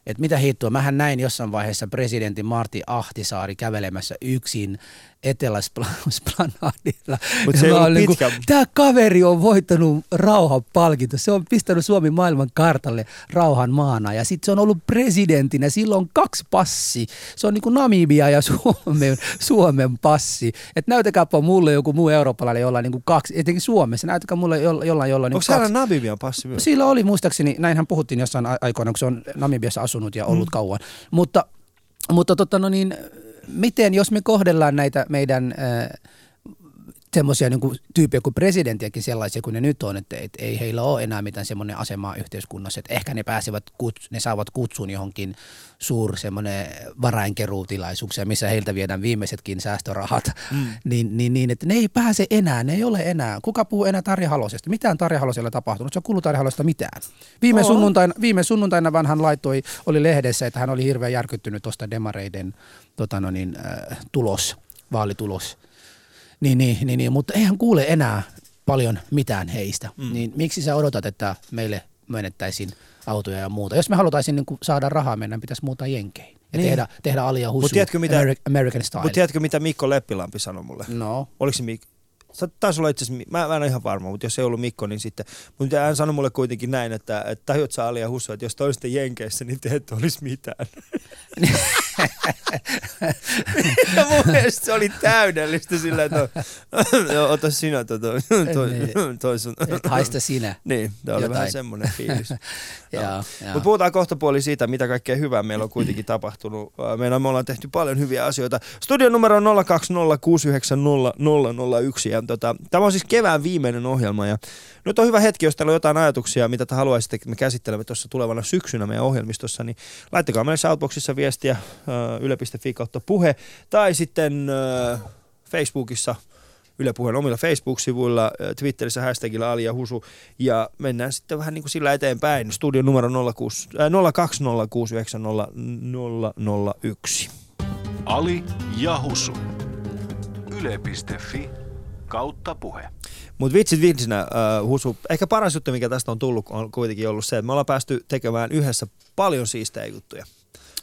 että mitä hittoa. Mähän näin jossain vaiheessa presidentin Martti Ahtisaari kävelemässä yksin Eteläsplanadilla. Mut se ollut niinku. Tämä kaveri on voittanut rauhan palkinto. Se on pistänyt Suomi maailman kartalle rauhan maana. Ja sitten se on ollut presidentinä. Silloin on kaksi passi. Se on niinku Namibia ja Suomen, Suomen passi. Et näytäkääpä mulle joku muu eurooppalainen, jolla on niinku kaksi. Etenkin Suomessa. Näytäkää mulle jollain, jollain jolla on Onko niinku siellä kaksi. Namibian passi myös? Sillä oli muistaakseni, näinhän puhuttiin jossain aikoina, kun se on Namibiassa asunut ja ollut mm. kauan. Mutta, mutta totta, no niin, miten, jos me kohdellaan näitä meidän äh, semmoisia niin tyyppejä kuin presidenttiäkin sellaisia kuin ne nyt on, että et, ei heillä ole enää mitään semmoinen asemaa yhteiskunnassa, että ehkä ne pääsevät, kuts, ne saavat kutsun johonkin suur semmoinen varainkeruutilaisuukseen, missä heiltä viedään viimeisetkin säästörahat, mm. niin, niin, niin, että ne ei pääse enää, ne ei ole enää. Kuka puhuu enää Tarja Halosesta? Mitään Tarja Halosella tapahtunut, se on kuullut Tarja Halosesta mitään. Viime, sunnuntaina, viime sunnuntaina vaan hän laittoi, oli lehdessä, että hän oli hirveän järkyttynyt tuosta demareiden tota no niin, äh, tulos, vaalitulos. Niin, niin, niin, niin, mutta eihän kuule enää paljon mitään heistä. Mm. Niin miksi sä odotat, että meille myönnettäisiin autoja ja muuta? Jos me halutaisiin niin kuin saada rahaa, meidän pitäisi muuttaa jenkeihin. Ja Niin. tehdä, tehdä alia husu, Mut tiedätkö mitä- Ameri- American style. Mutta tiedätkö, mitä Mikko Leppilampi sanoi mulle? no, Oliko se Mikko? Taisi olla itse asiassa, mä, mä en ole ihan varma, mutta jos ei ollut Mikko, niin sitten. Mutta hän sanoi mulle kuitenkin näin, että, että tajut sä Ali ja Husso, että jos te olisitte Jenkeissä, niin te ette olisi mitään. ja mun mielestä se oli täydellistä sillä, että joo, ota sinä toi, toi, toi, Niin. toi sun. haista sinä. Niin, tämä oli Jotain. vähän semmoinen fiilis. Joo. Mutta puhutaan kohta puoli siitä, mitä kaikkea hyvää meillä on kuitenkin tapahtunut. Meillä me ollaan tehty paljon hyviä asioita. Studion numero on 020690001. Ja tota, tämä on siis kevään viimeinen ohjelma. Ja nyt on hyvä hetki, jos teillä on jotain ajatuksia, mitä te haluaisitte, että me käsittelemme tuossa tulevana syksynä meidän ohjelmistossa, niin laittakaa meille Shoutboxissa viestiä yle.fi kautta puhe tai sitten Facebookissa Yle Puheen omilla Facebook-sivuilla, Twitterissä hashtagilla Ali ja Husu. Ja mennään sitten vähän niin kuin sillä eteenpäin. Studion numero 06, äh, 020690001. Ali ja Husu. Yle.fi kautta puhe. Mutta vitsit vitsinä, äh, Husu, ehkä paras juttu, mikä tästä on tullut, on kuitenkin ollut se, että me ollaan päästy tekemään yhdessä paljon siistejä juttuja.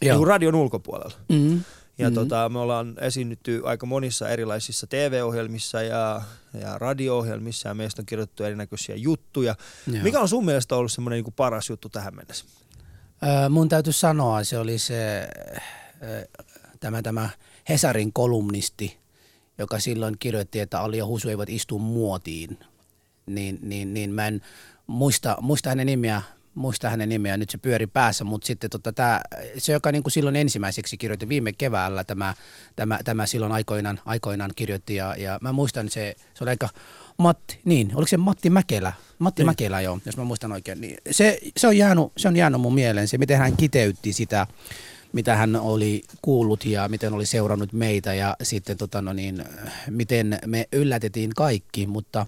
Niin Joo. kuin radion ulkopuolella. Mm. Ja Mhm. tota, me ollaan esiinnytty aika monissa erilaisissa TV-ohjelmissa ja, ja radio-ohjelmissa ja meistä on kirjoitettu erinäköisiä juttuja. Joo. Mikä on sun mielestä ollut semmoinen niin paras juttu tähän mennessä? Öö, mun täytyy sanoa, se oli se öö, tämä, tämä Hesarin kolumnisti, joka silloin kirjoitti, että Ali ja Husu eivät istu muotiin. Niin, niin, niin mä en muista, muista hänen nimeä, muista hänen nimeä, nyt se pyöri päässä, mutta sitten tota, tää, se, joka niin kuin silloin ensimmäiseksi kirjoitti viime keväällä, tämä, tämä, tämä silloin aikoinaan, aikoinaan kirjoitti ja, ja mä muistan se, se oli aika Matti, niin, oliko se Matti Mäkelä? Matti Niin. Mäkelä, joo, jos mä muistan oikein. Niin se, se, on jäänyt, se on jäänyt mun mieleen, se miten hän kiteytti sitä, mitä hän oli kuullut ja miten oli seurannut meitä ja sitten tota no niin, miten me yllätettiin kaikki, mutta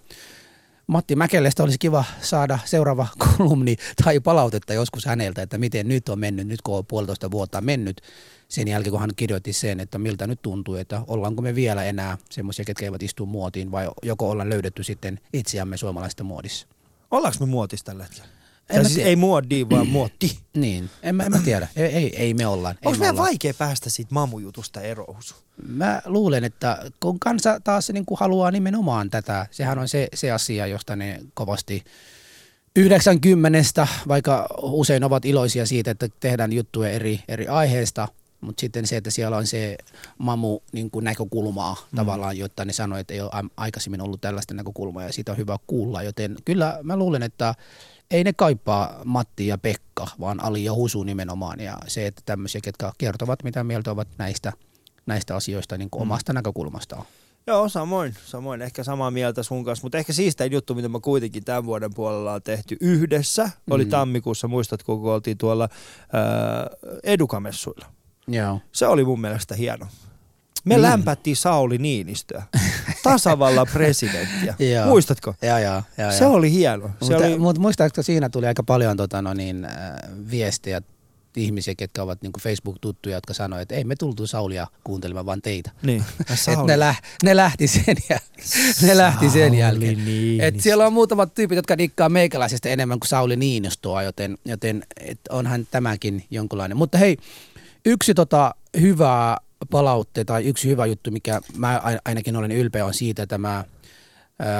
Matti Mäkellestä olisi kiva saada seuraava kolumni tai palautetta joskus häneltä, että miten nyt on mennyt, nyt kun on puolitoista vuotta mennyt sen jälkeen, kun hän kirjoitti sen, että miltä nyt tuntuu, että ollaanko me vielä enää semmoisia, ketkä eivät istu muotiin vai joko ollaan löydetty sitten itseämme suomalaisesta muodissa. Ollaanko me muotissa tällä hetkellä? En siis ei muodi, vaan muotti. Niin, en mä, en mä tiedä. Ei, ei, ei me ollaan. Onko me meidän vaikea päästä siitä mamujutusta eroon? Mä luulen, että kun kansa taas niin kuin haluaa nimenomaan tätä, sehän on se, se asia, josta ne kovasti 90, vaikka usein ovat iloisia siitä, että tehdään juttuja eri, eri aiheesta, mutta sitten se, että siellä on se mamu niin kuin näkökulmaa mm. tavallaan, jotta ne sanoo, että ei ole aikaisemmin ollut tällaista näkökulmaa ja siitä on hyvä kuulla, joten kyllä mä luulen, että ei ne kaipaa Matti ja Pekka, vaan Ali ja Husu nimenomaan ja se, että tämmöisiä, ketkä kertovat, mitä mieltä ovat näistä, näistä asioista niin kuin omasta näkökulmastaan. Joo, samoin. Samoin. Ehkä samaa mieltä sun kanssa. Mutta ehkä siistein juttu, mitä mä kuitenkin tämän vuoden puolella on tehty yhdessä, oli Mm. tammikuussa. Muistatko, kun oltiin tuolla ää, edukamessuilla? Joo. Se oli mun mielestä hieno. Me Niin. lämpättiin Sauli Niinistöä, tasavallan presidenttiä. Joo. Muistatko? Ja, ja, ja, Se oli hieno. Se mutta, oli, mutta muistaakseni siinä tuli aika paljon tota, no niin, äh, viestejä ihmisiä, ketkä ovat niin Facebook-tuttuja, jotka sanoivat, että ei me tultu Saulia kuuntelemaan, vaan teitä. Niin. Et ne, lä- ne, lähti sen jäl- ne lähti sen jälkeen. Niin, Et siellä on muutamat tyypit, jotka dikkaa meikäläisestä enemmän kuin Sauli Niinistöä, joten, joten et onhan tämäkin jonkunlainen. Mutta hei, yksi tota hyvää palaute tai yksi hyvä juttu, mikä mä ainakin olen ylpeä on siitä tämä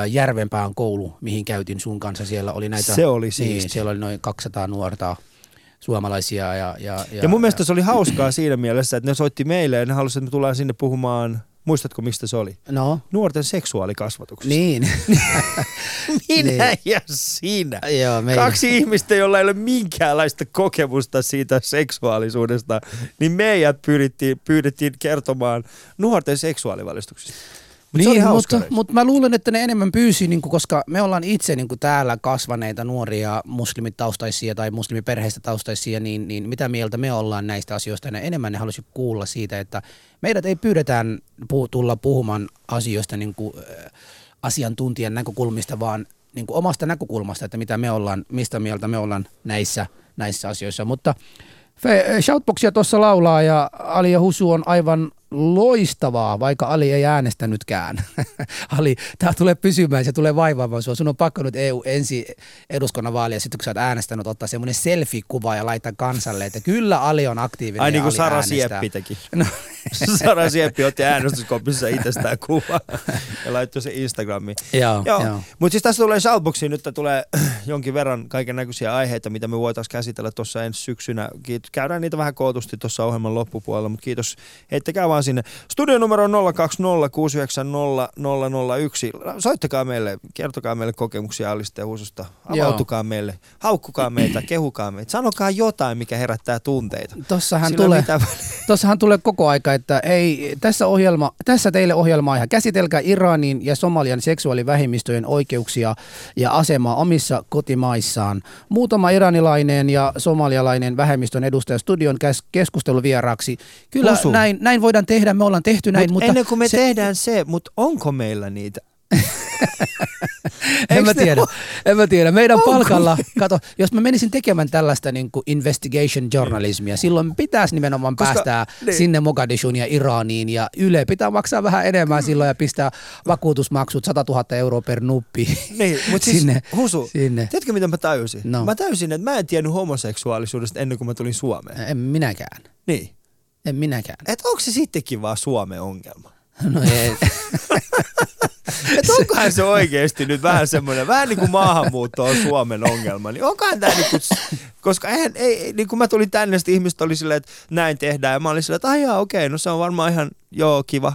Järvenpään koulu, mihin käytin sun kanssa. Siellä oli näitä, Se oli niin, siellä oli noin 200 nuorta suomalaisia. Ja, ja, ja, Ja mun mielestä se oli hauskaa siinä mielessä, että ne soitti meille ja ne halusivat, että me tullaan sinne puhumaan, muistatko mistä se oli? No, Nuorten seksuaalikasvatuksesta. niin. Minä Niin. ja sinä. Joo, meidän- Kaksi ihmistä, joilla ei ole minkäänlaista kokemusta siitä seksuaalisuudesta, niin meidät pyydettiin, pyydettiin kertomaan nuorten seksuaalivalistuksesta. Mut se Niin, hauska mutta, mutta mä luulen, että ne enemmän pyysi, niin kuin, koska me ollaan itse niin kuin täällä kasvaneita nuoria muslimitaustaisia tai muslimiperheistä taustaisia, niin, niin mitä mieltä me ollaan näistä asioista. Ja enemmän ne halusi kuulla siitä, että meidät ei pyydetään puh- tulla puhumaan asioista niin kuin, äh, asiantuntijan näkökulmista, vaan niin kuin omasta näkökulmasta, että mitä me ollaan, mistä mieltä me ollaan näissä, näissä asioissa. Mutta Shoutboxia tuossa laulaa ja Ali ja Husu on aivan loistavaa, vaikka Ali ei äänestänytkään. Ali, tämä tulee pysymään, se tulee vaivaamaan sua. Sun on pakko nyt EU ensi eduskunnan vaalia, sitten kun sä oot äänestänyt, ottaa semmoinen selfie-kuva ja laittaa kansalle, että kyllä Ali on aktiivinen Ai niin kuin Sara äänestää. Sieppi teki. No, Sara Sieppi otti äänestyskopissa itsestään kuva ja laittoi se Instagramiin. Joo, Joo. joo. Mutta siis tässä tulee Shoutboxiin, nyt tulee jonkin verran kaiken näköisiä aiheita, mitä me voitaisiin käsitellä tuossa ensi syksynä. Kiit- Käydään niitä vähän kootusti tuossa ohjelman loppupuolella, mutta kiitos. Heittäkää vaan sinne. Studion numero on 020690001. Soittakaa meille, kertokaa meille kokemuksia Alista ja Hususta. Avautukaa meille, haukkukaa meitä, kehukaa meitä. Sanokaa jotain, mikä herättää tunteita. Tossahan Sillä tulee, mitään tossahan tulee koko aika, että ei, tässä, ohjelma, tässä teille ohjelma ihan käsitelkää Iranin ja Somalian seksuaalivähemmistöjen oikeuksia ja asemaa omissa kotimaissaan. Muutama iranilainen ja somalialainen vähemmistön edustaja studion keskusteluvieraaksi. Kyllä näin, näin voidaan tehdä, me ollaan tehty näin, Mut mutta ennen kuin me se, tehdään se, mutta onko meillä niitä? en mä tiedä, en mä tiedä. Meidän Onko palkalla, kato, jos mä menisin tekemään tällaista niin kuin investigation journalismia, silloin pitäisi nimenomaan Koska- päästää niin. niin. sinne Mogadishun ja Iraniin ja Yle pitää maksaa vähän enemmän silloin ja pistää vakuutusmaksut 100 000 euroa per nuppi Niin, mutta siis sinne. Husu, sinne. tiedätkö mitä mä tajusin? No. Mä tajusin, että mä en tiennyt homoseksuaalisuudesta ennen kuin mä tulin Suomeen. En minäkään. Niin. En minäkään. Et onko se sittenkin vaan Suomen ongelma? No ei. Et onkohan se oikeasti nyt vähän semmoinen, vähän niin kuin maahanmuutto on Suomen ongelma, niin onkohan tämä niin kuin, koska eihän, ei, niin kuin mä tulin tänne, sitten ihmiset oli silleen, että näin tehdään, ja mä olin silleen, että aijaa, okei, no se on varmaan ihan, joo, kiva.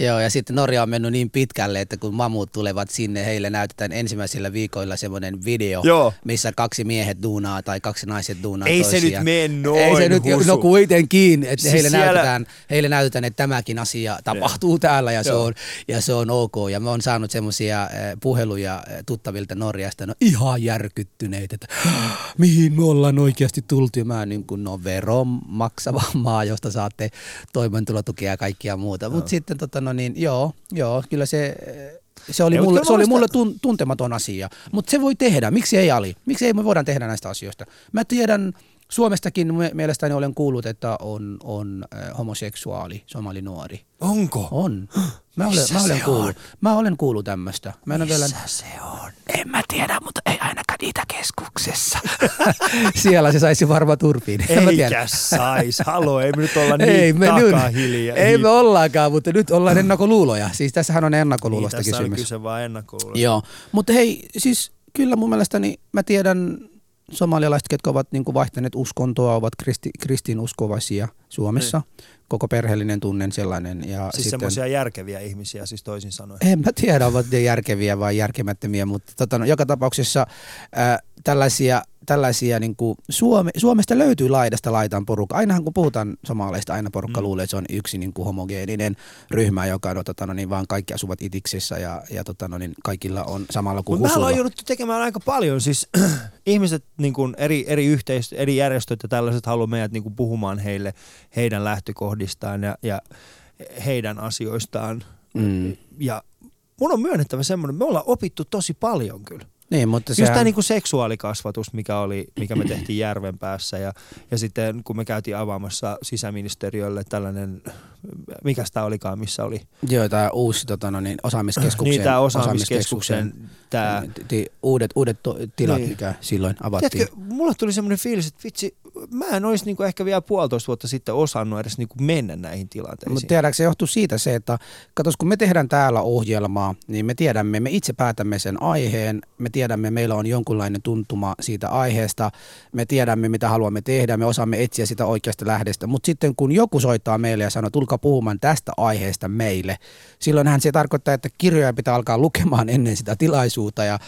Joo, ja sitten Norja on mennyt niin pitkälle, että kun mamut tulevat sinne, heille näytetään ensimmäisillä viikoilla semmoinen video, Joo. missä kaksi miehet duunaa tai kaksi naiset duunaa Ei se toisiaan. nyt mene noin, Ei se nyt, Husu. no kuitenkin, että Siis heille, siellä- näytetään, heille näytetään, että tämäkin asia tapahtuu täällä ja se, Joo. on, ja se on ok. Ja mä oon saanut semmoisia puheluja eh, tuttavilta Norjasta, no ihan järkyttyneitä, että mihin me ollaan oikeasti tultu. Ja mä niin kuin, no veron maksava maa, josta saatte toimeentulotukea ja kaikkia muuta. Mutta sitten tota, no niin, joo, joo, kyllä se... eh, Se oli, Ei, mulle, se oli mulle tun, tuntematon asia, mutta se voi tehdä. Miksi ei Ali? Miksi ei me voidaan tehdä näistä asioista? Mä tiedän, Suomestakin me- mielestäni olen kuullut, että on, on äh, homoseksuaali somali nuori. Onko? On. Mä olen, Missä mä olen kuullut. on? Mä olen kuullut tämmöistä. Mä en ole vielä... se on? En mä tiedä, mutta ei ainakaan Itäkeskuksessa. Siellä se saisi varmaan turpiin. Eikä sais, halo, ei me nyt olla niin Ei me, nyt, takahiljaa. ei me ollaankaan, mutta nyt ollaan ennakkoluuloja. Siis tässähän on ennakkoluulosta niin, tässä oli kysymys. kyse vaan ennakkoluulosta. Joo, mutta hei, siis kyllä mun mielestäni mä tiedän somalialaiset, ketkä ovat niin vaihtaneet uskontoa, ovat kristi, kristinuskovaisia Suomessa. Mm. Koko perheellinen tunnen sellainen. Ja Siis sitten, semmoisia järkeviä ihmisiä, siis toisin sanoen. en mä tiedä, ovat ne järkeviä vai järkemättömiä, mutta tota, no, joka tapauksessa ää, tällaisia, tällaisia niin kuin Suome, Suomesta löytyy laidasta laitaan porukka. Ainahan kun puhutaan somaleista, aina porukka mm. luulee, että se on yksi niin kuin homogeeninen ryhmä, joka no, tota, no, niin vaan kaikki asuvat itiksessä ja, ja tota, no, niin kaikilla on samalla kuin Mutta ollaan jouduttu tekemään aika paljon, siis ihmiset, niin kuin eri, eri yhteist, eri järjestöt ja tällaiset haluaa meidät niin kuin puhumaan heille heidän lähtökohdistaan ja, ja heidän asioistaan. Mm. Ja mun on myönnettävä semmoinen, me ollaan opittu tosi paljon kyllä. Niin, mutta Just sehän, tämä niinku seksuaalikasvatus, mikä, oli, mikä me tehtiin järven päässä ja, ja sitten kun me käytiin avaamassa sisäministeriölle tällainen, mikä tämä olikaan, missä oli? joo, tämä uusi tota, no, niin, osaamiskeskuksen, Niin, tämä osaamiskeskuksen, tämä t- t- uudet, uudet to- tilat, Niin. mikä silloin avattiin. Tiedätkö, mulle tuli semmoinen fiilis, että vitsi, mä en olisi niinku ehkä vielä puolitoista vuotta sitten osannut edes niinku mennä näihin tilanteisiin. Mutta tiedätkö, se johtuu siitä se, että katos, kun me tehdään täällä ohjelmaa, niin me tiedämme, me itse päätämme sen aiheen, me tiedämme, meillä on jonkunlainen tuntuma siitä aiheesta, me tiedämme, mitä haluamme tehdä, me osaamme etsiä sitä oikeasta lähdestä, mutta sitten kun joku soittaa meille ja sanoo, tulkaa puhumaan tästä aiheesta meille, silloinhan se tarkoittaa, että kirjoja pitää alkaa lukemaan ennen sitä tilaisuutta ja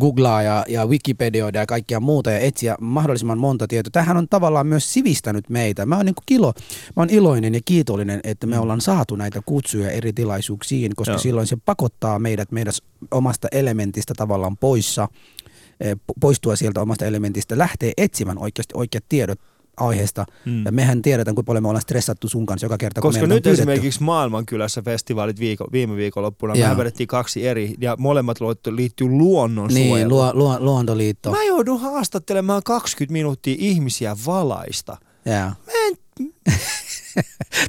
googlaa ja, ja wikipedioida ja kaikkia muuta ja etsiä mahdollisimman monta tietoa. Tähän on tavallaan myös sivistänyt meitä. Mä oon, niin kilo, mä oon iloinen ja kiitollinen, että me ollaan saatu näitä kutsuja eri tilaisuuksiin, koska Joo. silloin se pakottaa meidät meidän omasta elementistä tavallaan poissa, eh, po- poistua sieltä omasta elementistä, lähtee etsimään oikeasti oikeat tiedot aiheesta. Mm. Ja mehän tiedetään, kuinka paljon me ollaan stressattu sun kanssa joka kerta, kun Koska on nyt esimerkiksi Maailmankylässä festivaalit viiko, viime viikonloppuna, Joo. me vedettiin kaksi eri, ja molemmat liittyy luonnonsuojeluun. Niin, luo, luo, luontoliitto. Mä joudun haastattelemaan 20 minuuttia ihmisiä valaista. Jaa. Mä en,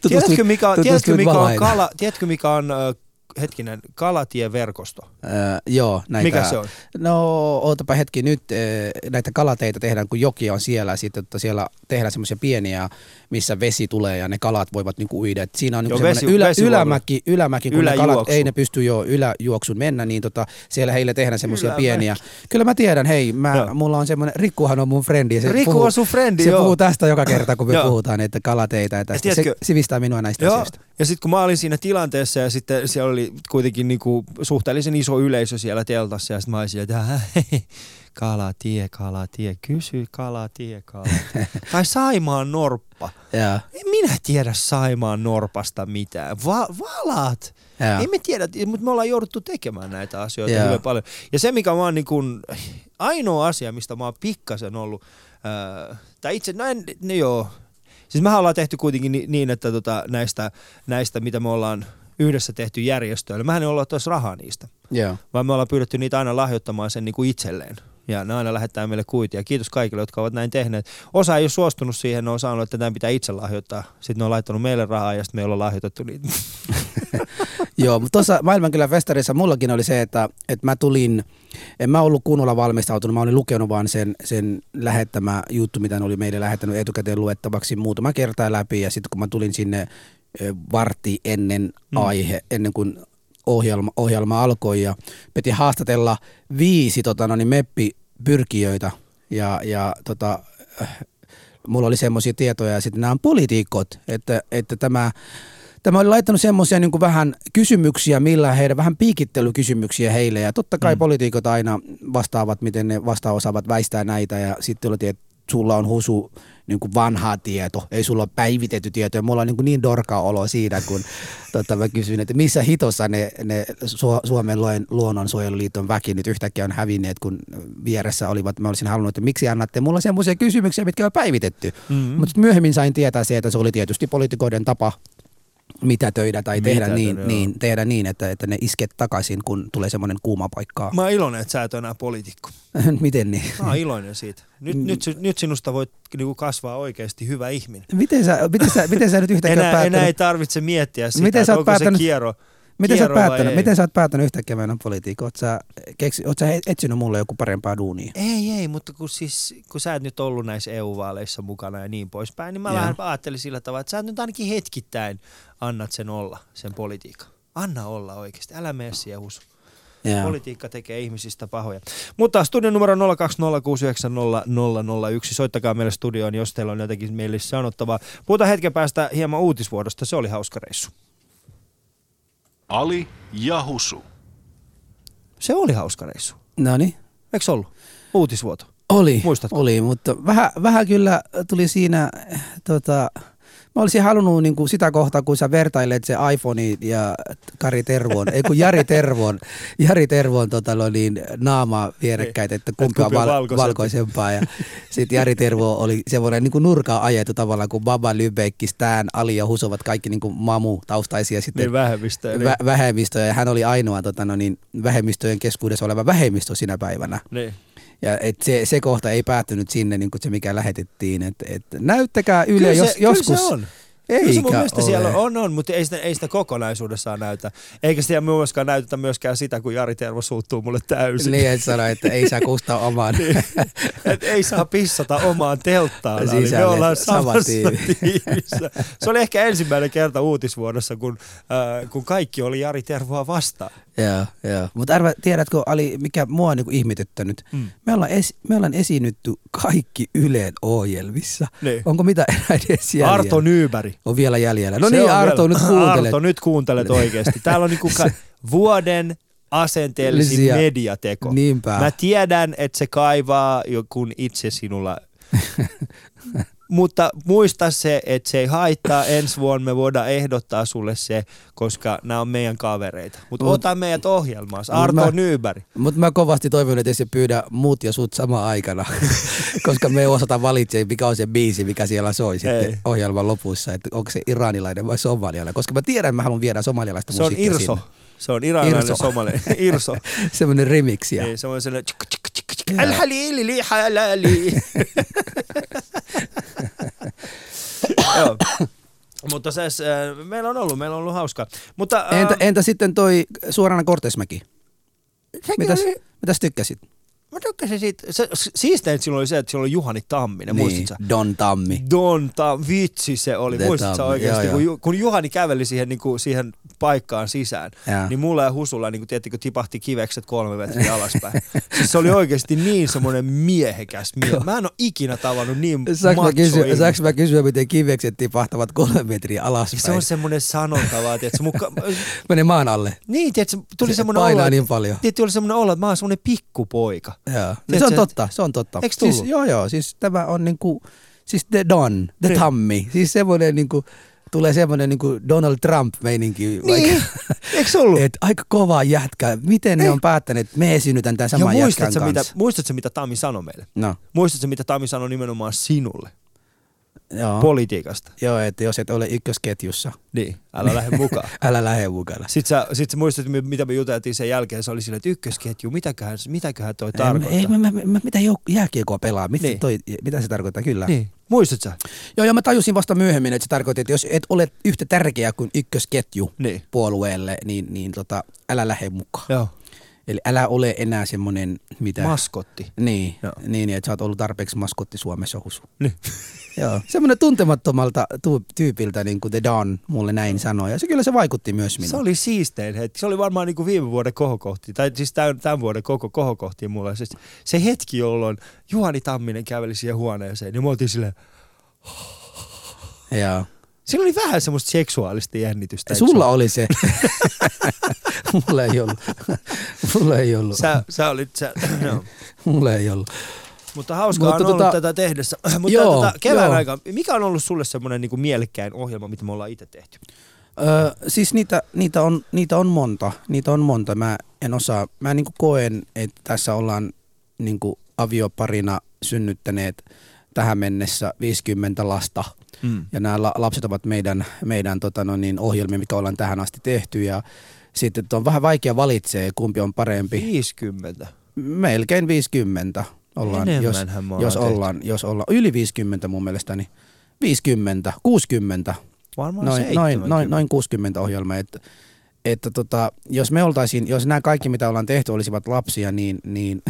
tiedätkö, mikä tiedätkö, mikä on, kala, tiedätkö mikä on ö, hetkinen, kalatieverkosto? Öö, joo, näitä, Mikä se on? No, ootapa hetki nyt, näitä kalateitä tehdään, kun joki on siellä, sitten että siellä tehdään semmoisia pieniä, missä vesi tulee ja ne kalat voivat niinku uida. Et siinä on niinku Joo, vesi- ylä, ylämäki, ylämäki, kun ne kalat, Yläjuoksu. ei ne pysty jo yläjuoksun mennä, niin tota, siellä heille tehdään semmoisia pieniä. Kyllä mä tiedän, hei, mä, Joo. mulla on semmoinen, Rikkuhan on mun frendi. Se Riku puhuu, on sun frendi, se joo. puhuu tästä joka kerta, kun me Joo. puhutaan, että kalateitä ja tästä. Se sivistää minua näistä Joo, asioista. ja sitten kun mä olin siinä tilanteessa ja sitten siellä oli kuitenkin niinku suhteellisen iso yleisö siellä teltassa ja sitten mä olisin, että kalatie, kalatie, kysy kalatie, kalatie. tai Saimaan norppa. Joo, En minä tiedä Saimaan norpasta mitään. Va- valat. joo. Ei me tiedä, mutta me ollaan jouduttu tekemään näitä asioita Joo. hyvin paljon. Ja se, mikä mä oon niin kun, ainoa asia, mistä mä oon pikkasen ollut, ää, tai itse, no en, no joo, siis mehän ollaan tehty kuitenkin ni- niin, että tota, näistä, näistä, mitä me ollaan yhdessä tehty järjestöillä, mehän ei olla tuossa rahaa niistä, Joo. vaan me ollaan pyydetty niitä aina lahjoittamaan sen niin kuin itselleen. Ja ne aina lähettää meille kuitia. Kiitos kaikille, jotka ovat näin tehneet. Osa ei ole suostunut siihen, ne on sanonut, että tämän pitää itse lahjoittaa. Sitten ne on laittanut meille rahaa ja sitten me ollaan lahjoitettu niitä. Joo, mutta tuossa Maailmankylän festarissa mullakin oli se, että, että mä tulin, en mä ollut kunnolla valmistautunut, mä olin lukenut vaan sen, sen lähettämä juttu, mitä ne oli meille lähettänyt etukäteen luettavaksi muutama kertaa läpi ja sitten kun mä tulin sinne vartti ennen Mm. aihe, ennen kuin ohjelma, ohjelma alkoi ja piti haastatella viisi tota, no niin, meppipyrkijöitä ja, ja tota, äh, mulla oli semmoisia tietoja ja sitten nämä on poliitikot, että, että tämä Tämä oli laittanut semmoisia niin vähän kysymyksiä, millä heidän vähän piikittelykysymyksiä heille. Ja totta kai Mm. poliitikot aina vastaavat, miten ne vasta osaavat väistää näitä. Ja sitten oli, että sulla on husu niin kuin vanhaa tieto, ei sulla ole päivitetty tieto. Ja mulla on niin, niin dorka olo siitä, kun tota, mä kysyin, että missä hitossa ne, ne Su- Suomen luonnonsuojeluliiton väki nyt yhtäkkiä on hävinneet, kun vieressä olivat. Mä olisin halunnut, että miksi annatte mulla semmoisia kysymyksiä, mitkä on päivitetty. Mm-hmm. Mutta myöhemmin sain tietää se, että se oli tietysti poliitikoiden tapa mitätöidä tai tehdä Mitätöidä, niin, joo. niin, tehdä niin että, että ne isket takaisin, kun tulee semmoinen kuuma paikkaa. Mä oon iloinen, että sä et ole enää poliitikko. Miten niin? Mä oon iloinen siitä. Nyt, Mm. nyt, nyt sinusta voit niinku kasvaa oikeasti hyvä ihminen. Miten sä, miten sä, miten sä nyt yhtäkkiä Enää, päättänyt, enää ei tarvitse miettiä sitä, Miten sä oot onko päättänyt- se kierro. Miten, sä oot päättänyt, miten sä oot päättänyt yhtäkkiä mennä politiikkaan? Oot sä, keksi, oot sä etsinyt mulle joku parempaa duunia? Ei, ei, mutta kun, siis, kun sä et nyt ollut näissä EU-vaaleissa mukana ja niin poispäin, niin mä vähän ajattelin sillä tavalla, että sä nyt ainakin hetkittäin annat sen olla, sen politiikan. Anna olla oikeasti, älä mene siihen husu. Joo. Politiikka tekee ihmisistä pahoja. Mutta studion numero 020690001. Soittakaa meille studioon, jos teillä on jotakin meille sanottavaa. Puhutaan hetken päästä hieman uutisvuodosta. Se oli hauska reissu. Ali ja Husu. Se oli hauska reissu. No niin. Eikö ollut? Uutisvuoto. Oli, Muistatko? oli, mutta vähän, vähän kyllä tuli siinä, tota, mä olisin halunnut niin kuin sitä kohtaa, kun sä vertailet se iPhone ja Kari Tervon, ei kun Jari Tervon, Jari Tervon tota, no niin, naama vierekkäin, että kumpi on val- valkoisempaa. Ja sitten Jari Tervo oli semmoinen niin nurkaa ajettu tavallaan, kun Baba Lübeck, Stan, Ali ja Huso ovat kaikki niin kuin mamu taustaisia sitten. Niin vähemmistöjä. Niin. Vä- vähemmistöjä ja hän oli ainoa tota, no niin, vähemmistöjen keskuudessa oleva vähemmistö sinä päivänä. Niin. Ja et se, se kohta ei päättynyt sinne, niin kuin se mikä lähetettiin. Et, et näyttäkää Yle Kyllä jos, se, joskus. Kyllä se on. Eikä Kyllä se mun mielestä ole. siellä on, on, mutta ei sitä, ei sitä kokonaisuudessaan näytä. Eikä sitä myöskään näytetä myöskään sitä, kun Jari Tervo suuttuu mulle täysin. Niin, et sano, että ei saa kustaa omaan. Niin. Et ei saa pissata omaan telttaan. Eli me Sisälle. ollaan Sama samassa tiimi. tiimissä. Se oli ehkä ensimmäinen kerta uutisvuodossa, kun, äh, kun kaikki oli Jari Tervoa vastaan. Joo, joo. Mutta arva, tiedätkö, Ali, mikä mua on niinku ihmetyttänyt? Mm. Me, ollaan esi- me ollaan esiinnytty kaikki Yleen ohjelmissa. Niin. Onko mitä enää edes jäljellä? Arto Nyyberg. On vielä jäljellä. No Se niin, Arto, vielä- nyt kuuntelet. Arto, nyt kuuntelet oikeasti. Täällä on niinku ka- vuoden asenteellisin mediateko. Niinpä. Mä tiedän, että se kaivaa, kun itse sinulla... Mutta muista se, että se ei haittaa. Ensi vuonna me voidaan ehdottaa sulle se, koska nämä on meidän kavereita. Mutta Mut- ota meidät ohjelmaan. Mut Arto mä- Nyberg. Mutta mä kovasti toivon, että ei se pyydä muut ja sut samaan aikana, koska me ei osata valitse, mikä on se biisi, mikä siellä soi Ei. sitten ohjelman lopussa, että onko se iranilainen vai somalialainen, koska mä tiedän, että mä haluan viedä somalialaista Se on musiikkia Irso. sinne. Se on iranilainen Irso. somalainen. Irso. Semmoinen remixia. Niin, se on sellainen... Al-halili li halali. Joo. Mutta se, äh, meillä on ollut, meillä on ollut hauskaa. Mutta, äh, Entä, entä sitten toi suorana Kortesmäki? Mitäs, oli- mitäs tykkäsit? Mä tykkäsin siitä. Se, siisteintä silloin oli se, että silloin oli Juhani Tamminen, niin. muistatko sä? Don Tammi. Don Ta, vitsi se oli. The Muistatko sä Tammi, oikeasti, joo, kun, joo. Kun Juhani käveli siihen, niin kuin, siihen paikkaan sisään, Jaa. niin mulla ja Husulla niin kuin, tiedättekö, tipahti kivekset kolme metriä alaspäin. siis se oli oikeasti niin semmoinen miehekäs mie. Mä en ole ikinä tavannut niin Saanko mä, kysyä, saanko mä kysyä, miten kivekset tipahtavat kolme metriä alaspäin? Se on semmoinen sanontava, että muka... Mene maan alle. Niin, tiedätkö, tuli Se semmoinen olo, niin paljon. Tiedätkö, tuli semmoinen olo, että mä oon semmoinen pikkupoika. Joo. Tiedätkö, se on että- totta, se on totta. Eiks siis, joo, joo, siis tämä on niinku, siis the Don, the Niin. Tammi. Siis semmoinen niinku, tulee semmoinen niinku Donald Trump meininki. Niin, eikö se ollut? Et aika kova jätkä. Miten ne Ei. on päättäneet, että me synnytän tämän ja saman jätkän muistatko mitä, kanssa? muistatko, mitä Tami sanoi meille? No, Muistatko, mitä Tami sanoi nimenomaan sinulle joo. politiikasta? joo, että jos et ole ykkösketjussa, Niin, älä lähde mukaan. älä lähde mukana. Sitten sä, sit sä muistat, mi- mitä me juteltiin sen jälkeen, se oli silleen, että ykkösketju, mitäköhän, mitäköhän toi tarkoittaa? Ei, mä, mä, mä, mitä jääkiekkoa pelaa? Mitä, Niin. toi, mitä se tarkoittaa? Kyllä. Niin, muistat sä? Joo, joo, mä tajusin vasta myöhemmin, että se tarkoittaa, että jos et ole yhtä tärkeä kuin ykkösketju Niin. puolueelle, niin, niin tota, älä lähde mukaan. Joo. Eli älä ole enää semmoinen, mitä... Maskotti. niin, Joo. niin, että sä oot ollut tarpeeksi maskotti Suomessa husu. Niin. Joo, semmoinen tuntemattomalta tu- tyypiltä, niin kuin The Don mulle näin sanoi. Ja se kyllä se vaikutti myös minuun. Se oli siistein hetki. Se oli varmaan niin kuin viime vuoden kohokohti, tai siis tämän, tämän vuoden koko kohokohti mulle. Siis se hetki, jolloin Juhani Tamminen käveli siihen huoneeseen, niin me oltiin silleen, Joo. Siinä oli vähän semmoista seksuaalista jännitystä. Sulla sulla? oli se. Mulla ei ollut. Mulla ei ollut. Sä, sä olit, sä, no. Mulla ei ollut. Mutta hauskaa Mutta on ollut tota- tätä tehdessä. Mutta Joo, tota, kevään joo. aikaan, mikä on ollut sulle semmoinen niin mielekkäin ohjelma, mitä me ollaan itse tehty? Öö, siis niitä, niitä, on, niitä on monta. Niitä on monta. Mä en osaa. Mä niin koen, että tässä ollaan niin avioparina synnyttäneet tähän mennessä 50 lasta. Mm. Ja nämä la- lapset ovat meidän, meidän tota no niin, ohjelmia, mikä ollaan tähän asti tehty. Ja sitten on vähän vaikea valitsee, kumpi on parempi. 50. Melkein 50 ollaan, jos, Enemmänhän jos ollaan jos ollaan, yli 50 mun mielestäni. 50, 60, Varmaan noin, 70. noin, noin, noin 60 ohjelmaa. Että, että tota, jos me oltaisiin, jos nämä kaikki mitä ollaan tehty olisivat lapsia, niin, niin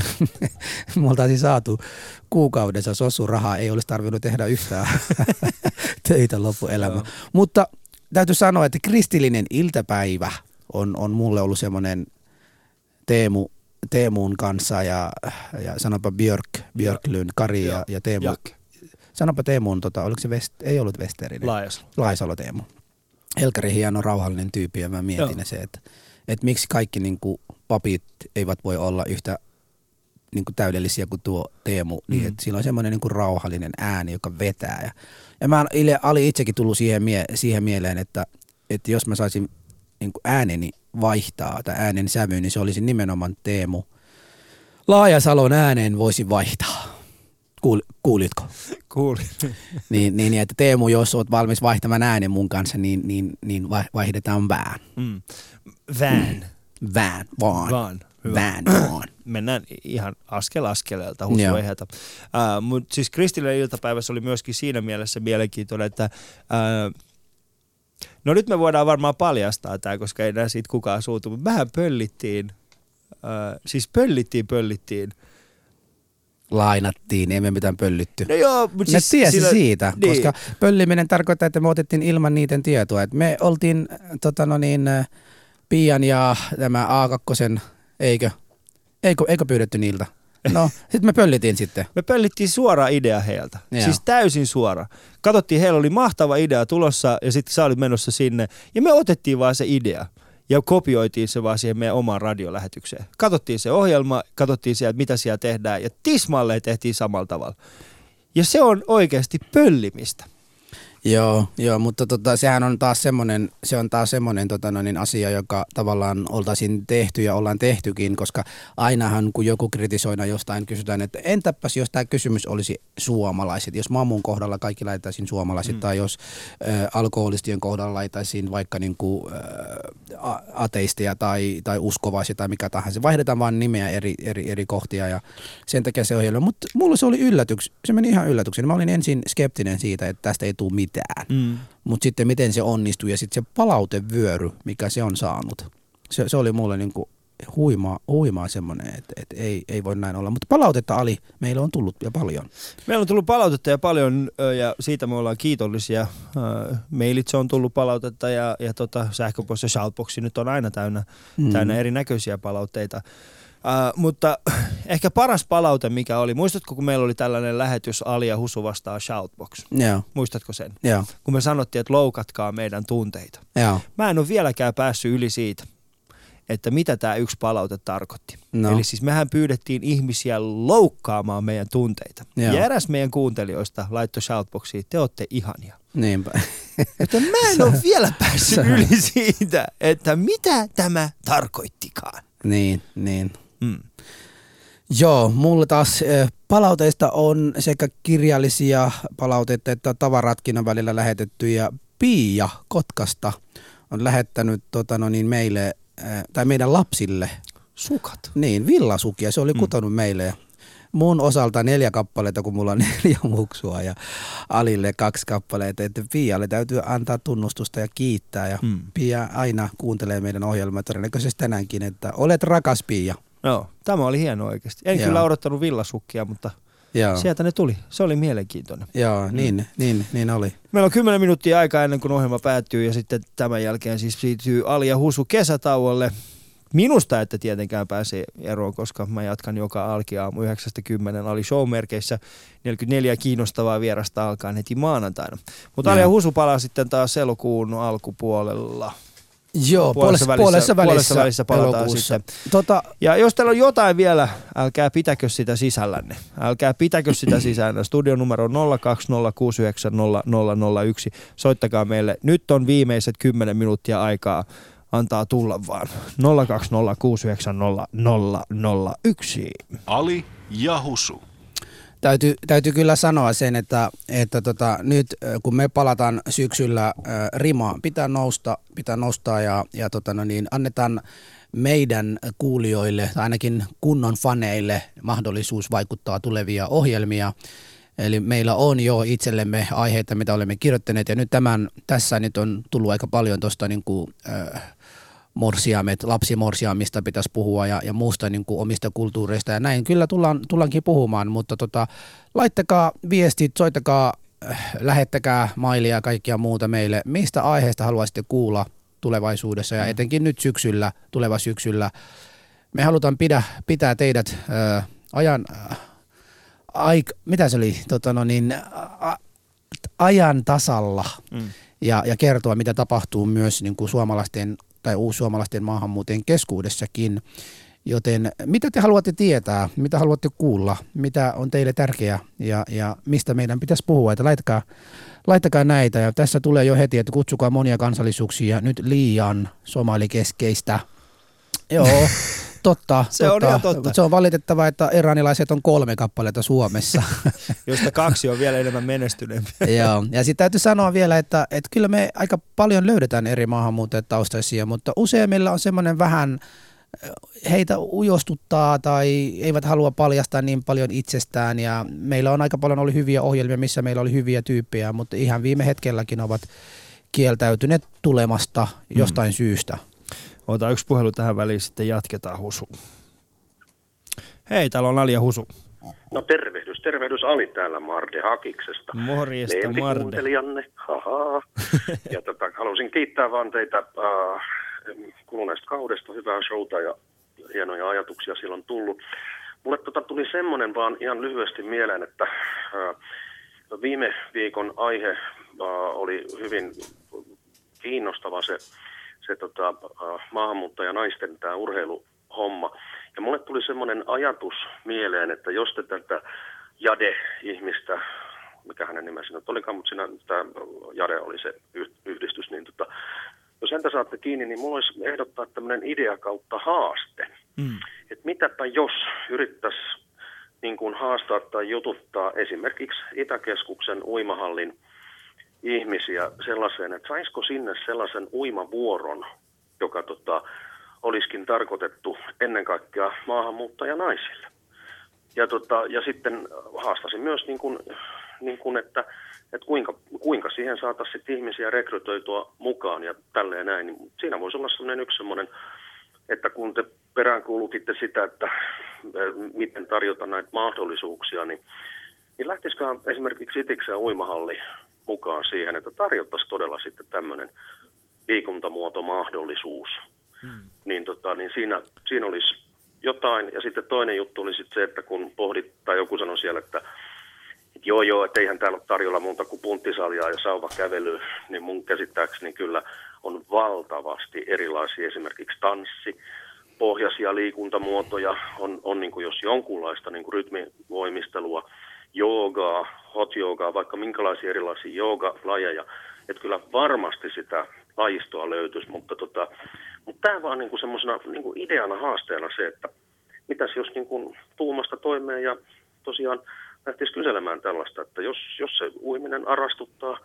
me oltaisiin saatu kuukaudessa sosurahaa, ei olisi tarvinnut tehdä yhtään töitä loppuelämä. Joo. Mutta täytyy sanoa, että kristillinen iltapäivä on, on mulle ollut semmoinen Teemu, Teemuun kanssa ja, ja sanopa Björk, Björklund, Kari ja, ja Teemu. Jakke. Sanopa Teemuun, tota, oliko se West, ei ollut Westerinen. Laajassa. Laisalo Teemu. Helkari hieno, rauhallinen tyyppi ja mä mietin Joo. se, että, että miksi kaikki niin kuin papit eivät voi olla yhtä niin kuin täydellisiä kuin tuo Teemu, niin Mm. että sillä on semmoinen niin kuin rauhallinen ääni, joka vetää. Ja, ja mä ile- oli itsekin tullut siihen, mie- siihen mieleen, että, että jos mä saisin niin kuin ääneni vaihtaa tai äänen sävyyn, niin se olisi nimenomaan Teemu. Laajasalon ääneen voisi vaihtaa. Kuul, kuulitko? Kuulin. Niin, niin, että Teemu, jos olet valmis vaihtamaan äänen mun kanssa, niin, niin, niin vai- vaihdetaan vähän. Mm. Van. Vähän, vaan. Vaan. Hyvä. Vähän, vaan. Mennään ihan askel askeleelta. Uh, Mutta siis kristillinen iltapäivässä oli myöskin siinä mielessä mielenkiintoinen, että uh, no nyt me voidaan varmaan paljastaa tämä, koska ei enää siitä kukaan suutu, mutta mehän pöllittiin, uh, siis pöllittiin, pöllittiin. Lainattiin, emme mitään pöllytty. No joo, mutta Me siis tiesi sillä- siitä, niin. koska pölliminen tarkoittaa, että me otettiin ilman niiden tietoa. Et me oltiin tota no niin, äh, Pian ja tämä A2, eikö? Eikö, eikö pyydetty niiltä? No, sitten me pöllitiin sitten. Me pöllittiin suora idea heiltä. Joo. Siis täysin suora. Katsottiin, heillä oli mahtava idea tulossa ja sitten sä olit menossa sinne. Ja me otettiin vaan se idea ja kopioitiin se vaan siihen meidän omaan radiolähetykseen. Katsottiin se ohjelma, katsottiin sieltä, mitä siellä tehdään ja tismalleen tehtiin samalla tavalla. Ja se on oikeasti pöllimistä. Joo, joo mutta tota, sehän on taas semmoinen, se on taas semmoinen tota, no, niin asia, joka tavallaan oltaisiin tehty ja ollaan tehtykin, koska ainahan kun joku kritisoina jostain kysytään, että entäpäs jos tämä kysymys olisi suomalaiset, jos mamun kohdalla kaikki laitaisiin suomalaiset mm. tai jos ä, alkoholistien kohdalla laitaisiin vaikka niin kuin, ä, ateisteja tai, tai uskovaisia tai mikä tahansa, vaihdetaan vaan nimeä eri, eri, eri kohtia ja sen takia se ohjelma, mutta mulla se oli yllätyks, se meni ihan yllätyksen. Mä olin ensin skeptinen siitä, että tästä ei tule mitään. Mm. Mutta sitten miten se onnistui ja sitten se palautevyöry, mikä se on saanut. Se, se oli mulle niinku huimaa, huimaa semmoinen, että, että ei, ei voi näin olla. Mutta palautetta Ali, meillä on tullut ja paljon. Meillä on tullut palautetta ja paljon ja siitä me ollaan kiitollisia. Mailitse on tullut palautetta ja, ja tota, sähköposti ja shoutboxi nyt on aina täynnä Mm. täynnä erinäköisiä palautteita. Uh, mutta ehkä paras palaute, mikä oli, muistatko kun meillä oli tällainen lähetys Ali ja Husu vastaa Shoutbox? Joo, Muistatko sen? joo, Kun me sanottiin, että loukatkaa meidän tunteita. joo. Mä en ole vieläkään päässyt yli siitä, että mitä tämä yksi palaute tarkoitti. No. Eli siis mehän pyydettiin ihmisiä loukkaamaan meidän tunteita. Joo. Ja eräs meidän kuuntelijoista laittoi Shoutboxiin, te olette ihania. Niinpä. Että mä en ole vielä päässyt yli siitä, että mitä tämä tarkoittikaan. niin, niin. Mm. Joo, mulle taas palauteista on sekä kirjallisia palautteita että tavaratkin on välillä lähetetty ja Pia Kotkasta on lähettänyt tota, no niin, meille, tai meidän lapsille, Sukat. niin villasukia, se oli Mm. kutonut meille ja mun osalta neljä kappaletta, kun mulla on neljä muksua ja Alille kaksi kappaleita, että Pialle täytyy antaa tunnustusta ja kiittää ja Mm. Pia aina kuuntelee meidän ohjelmaa todennäköisesti tänäänkin, että olet rakas Pia. Joo, tämä oli hieno oikeasti. En Joo. kyllä odottanut villasukkia, mutta Joo. sieltä ne tuli. Se oli mielenkiintoinen. Joo, niin, niin, niin oli. Meillä on 10 minuuttia aikaa ennen kuin ohjelma päättyy ja sitten tämän jälkeen siis siirtyy Ali ja Husu kesätauolle. Minusta ette tietenkään pääse eroon, koska mä jatkan joka alkiaamu 9-10 Ali showmerkeissä. 44 kiinnostavaa vierasta alkaa heti maanantaina. Mutta Ali ja Joo. Husu palaa sitten taas elokuun alkupuolella. Joo, puolessa, välissä- puolessa, välissä, puolessa välissä palataan elokuussa. sitten. Tota, Ja jos teillä on jotain vielä, älkää pitäkö sitä sisällänne. Älkää pitäkö sitä sisällänne. Studion numero on 020690001. Soittakaa meille. Nyt on viimeiset 10 minuuttia aikaa. Antaa tulla vaan. 020690001. Ali ja Husu. Täytyy, täytyy kyllä sanoa sen, että, että tota, nyt kun me palataan syksyllä rimaan, pitää nousta, pitää nostaa ja, ja tota, no niin, annetaan meidän kuulijoille, tai ainakin kunnon faneille mahdollisuus vaikuttaa tulevia ohjelmia. Eli meillä on jo itsellemme aiheita, mitä olemme kirjoittaneet, ja nyt tämän, tässä nyt on tullut aika paljon tuosta niin kuin, äh, morsiamet, lapsimorsiamista pitäisi puhua ja, ja muusta niin kuin omista kulttuureista ja näin. Kyllä tullaan, tullaankin puhumaan, mutta tota, laittakaa viestit, soittakaa, äh, lähettäkää mailia ja kaikkia muuta meille. Mistä aiheesta haluaisitte kuulla tulevaisuudessa ja etenkin nyt syksyllä, tuleva syksyllä. Me halutaan pidä, pitää teidät äh, ajan, äh, aik, mitä se oli, tota no niin, a, ajan tasalla Mm. Ja, ja kertoa, mitä tapahtuu myös niin kuin suomalaisten tai uussuomalaisten maahanmuuttajien keskuudessakin. Joten mitä te haluatte tietää, mitä haluatte kuulla, mitä on teille tärkeää ja, ja mistä meidän pitäisi puhua, että laittakaa, laittakaa näitä. Ja tässä tulee jo heti, että kutsukaa monia kansallisuuksia, nyt liian somalikeskeistä. Joo, totta. Se totta. on ihan totta. Se on valitettava, että iranilaiset on kolme kappaletta Suomessa. Josta kaksi on vielä enemmän menestyneempiä. Joo, ja sitten täytyy sanoa vielä, että, että kyllä me aika paljon löydetään eri maahanmuuttajataustaisia, mutta useimmilla on semmoinen vähän heitä ujostuttaa tai eivät halua paljastaa niin paljon itsestään ja meillä on aika paljon ollut hyviä ohjelmia, missä meillä oli hyviä tyyppejä, mutta ihan viime hetkelläkin ovat kieltäytyneet tulemasta jostain mm. syystä. Ota yksi puhelu tähän väliin, sitten jatketaan Husu. Hei, täällä on Ali ja Husu. No tervehdys, tervehdys Ali täällä Marde Hakiksesta. Morjesta Marde. haha. ja tota, halusin kiittää vaan teitä äh, kuluneesta kaudesta, hyvää showta ja hienoja ajatuksia silloin tullut. Mulle tota tuli semmoinen vaan ihan lyhyesti mieleen, että äh, viime viikon aihe äh, oli hyvin kiinnostava se se tota, äh, maahanmuuttajanaisten tämä urheiluhomma. Ja mulle tuli semmoinen ajatus mieleen, että jos te tätä Jade-ihmistä, mikä hänen nimensä nyt olikaan, mutta siinä tämä Jade oli se yhdistys, niin tota, jos häntä saatte kiinni, niin mulla olisi ehdottaa tämmöinen idea kautta haaste. Mm. Että mitäpä jos yrittäisi niin kuin haastaa tai jututtaa esimerkiksi Itäkeskuksen uimahallin ihmisiä sellaiseen, että saisiko sinne sellaisen uimavuoron, joka tota, olisikin tarkoitettu ennen kaikkea maahanmuuttajanaisille. Ja, tota, ja sitten haastasin myös, niin kuin, niin kuin että, että kuinka, kuinka siihen saataisiin ihmisiä rekrytoitua mukaan ja tälleen näin. Niin siinä voisi olla sellainen yksi sellainen, että kun te peräänkuulutitte sitä, että miten tarjota näitä mahdollisuuksia, niin, niin lähtisiköhän esimerkiksi Itiksen uimahalli mukaan siihen, että tarjottaisiin todella sitten tämmöinen liikuntamuotomahdollisuus. Hmm. Niin, tota, niin siinä, siinä olisi jotain. Ja sitten toinen juttu oli sitten se, että kun pohdit, tai joku sanoi siellä, että, että joo joo, että eihän täällä ole tarjolla muuta kuin punttisaljaa ja sauvakävely, niin mun käsittääkseni kyllä on valtavasti erilaisia esimerkiksi tanssi, pohjaisia liikuntamuotoja, on, on niin kuin jos jonkunlaista niin kuin rytmivoimistelua, joogaa, hot joogaa, vaikka minkälaisia erilaisia joogalajeja, että kyllä varmasti sitä lajistoa löytyisi, mutta, tota, mutta tämä vaan niin semmoisena niin ideana haasteena se, että mitäs jos niin kuin tuumasta toimeen ja tosiaan lähtisi kyselemään tällaista, että jos, jos se uiminen arastuttaa,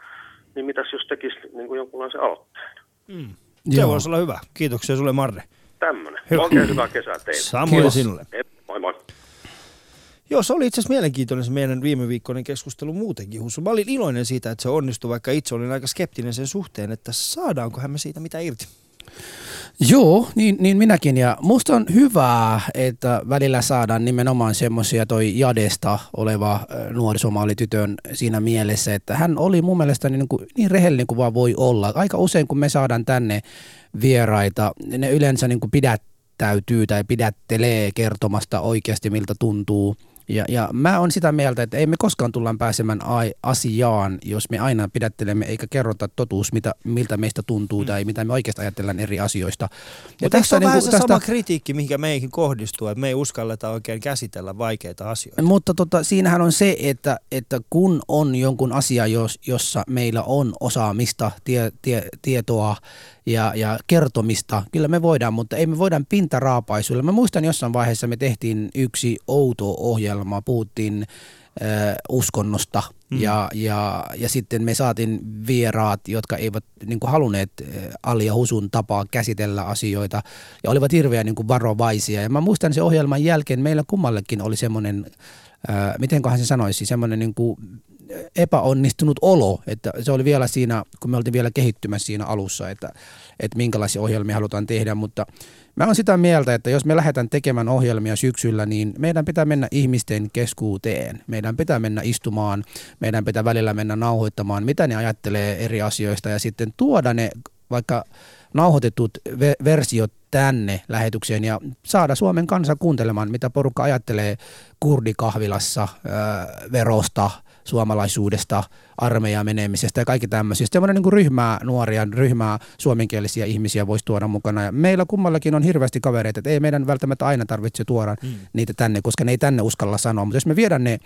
niin mitäs jos tekisi niin kuin jonkunlaisen aloitteen. Mm. Se voisi olla hyvä. Kiitoksia sulle Marre. Tämmöinen. Hyvä. Oikein hyvää kesää teille. Samoin sinulle. Moi moi. Joo, se oli itse asiassa mielenkiintoinen se meidän viime viikkoinen keskustelu muutenkin, Husu. Mä olin iloinen siitä, että se onnistui, vaikka itse olin aika skeptinen sen suhteen, että saadaankohan me siitä mitä irti. Joo, niin, niin minäkin. Ja musta on hyvää, että välillä saadaan nimenomaan semmoisia toi Jadesta oleva nuorisomaalitytön siinä mielessä, että hän oli mun mielestä niin, kuin, niin rehellinen kuin vaan voi olla. Aika usein kun me saadaan tänne vieraita, ne yleensä niin kuin pidättäytyy tai pidättelee kertomasta oikeasti miltä tuntuu – ja, ja mä on sitä mieltä, että ei me koskaan tullaan pääsemään asiaan, jos me aina pidättelemme eikä kerrota totuus, mitä, miltä meistä tuntuu mm. tai mitä me oikeasti ajatellaan eri asioista. Ja tästä on niin vähän se tästä... sama kritiikki, mikä meihin kohdistuu, että me ei uskalleta oikein käsitellä vaikeita asioita. Mutta tota, siinähän on se, että, että kun on jonkun asia, jos, jossa meillä on osaamista, tie, tie, tietoa, ja, ja kertomista. Kyllä me voidaan, mutta ei me voidaan pintaraapaisuilla. Mä muistan jossain vaiheessa me tehtiin yksi outo ohjelma, puhuttiin äh, uskonnosta mm. ja, ja, ja sitten me saatiin vieraat, jotka eivät niin kuin halunneet Ali ja Husun tapaa käsitellä asioita ja olivat hirveän niin kuin varovaisia. Ja mä muistan se ohjelman jälkeen meillä kummallekin oli semmoinen, äh, mitenköhän se sanoisi, semmoinen niin kuin epäonnistunut olo, että se oli vielä siinä, kun me oltiin vielä kehittymässä siinä alussa, että, että minkälaisia ohjelmia halutaan tehdä, mutta mä olen sitä mieltä, että jos me lähdetään tekemään ohjelmia syksyllä, niin meidän pitää mennä ihmisten keskuuteen. Meidän pitää mennä istumaan, meidän pitää välillä mennä nauhoittamaan, mitä ne ajattelee eri asioista ja sitten tuoda ne vaikka nauhoitetut versiot tänne lähetykseen ja saada Suomen kansa kuuntelemaan, mitä porukka ajattelee kurdikahvilassa, verosta, suomalaisuudesta, armeijaan menemisestä ja kaikki tämmöisistä. Semmoinen niin kuin ryhmää nuoria, ryhmää suomenkielisiä ihmisiä voisi tuoda mukana. Ja meillä kummallakin on hirveästi kavereita, että ei meidän välttämättä aina tarvitse tuoda mm. niitä tänne, koska ne ei tänne uskalla sanoa. Mutta jos me viedään ne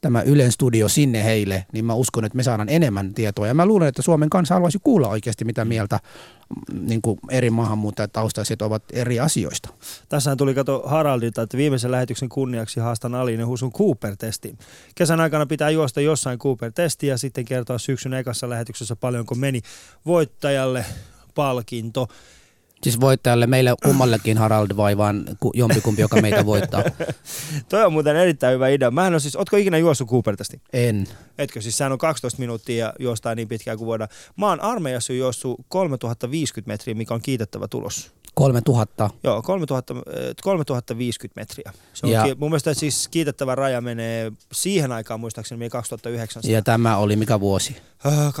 tämä Ylen studio sinne heille, niin mä uskon, että me saadaan enemmän tietoa. Ja mä luulen, että Suomen kansa haluaisi kuulla oikeasti, mitä mieltä mm, niin kuin eri maahanmuuttajataustaiset ovat eri asioista. Tässä tuli kato Haraldilta, että viimeisen lähetyksen kunniaksi haastan Alinen Husun Cooper-testi. Kesän aikana pitää juosta jossain Cooper-testi ja sitten kertoa syksyn ekassa lähetyksessä paljonko meni voittajalle palkinto. Siis voittajalle meille kummallekin Harald vai vaan jompikumpi, joka meitä voittaa? Toi on muuten erittäin hyvä idea. Mähän on siis, ootko ikinä juossut Cooper-testi? En. Etkö? Siis sehän on 12 minuuttia ja juostaa niin pitkään kuin voidaan. Mä oon armeijassa juossut 3050 metriä, mikä on kiitettävä tulos. 3000? Joo, 3000, 3050 metriä. Se on ja, ki- mun mielestä siis kiitettävä raja menee siihen aikaan muistaakseni 2009. Ja tämä oli mikä vuosi? Uh,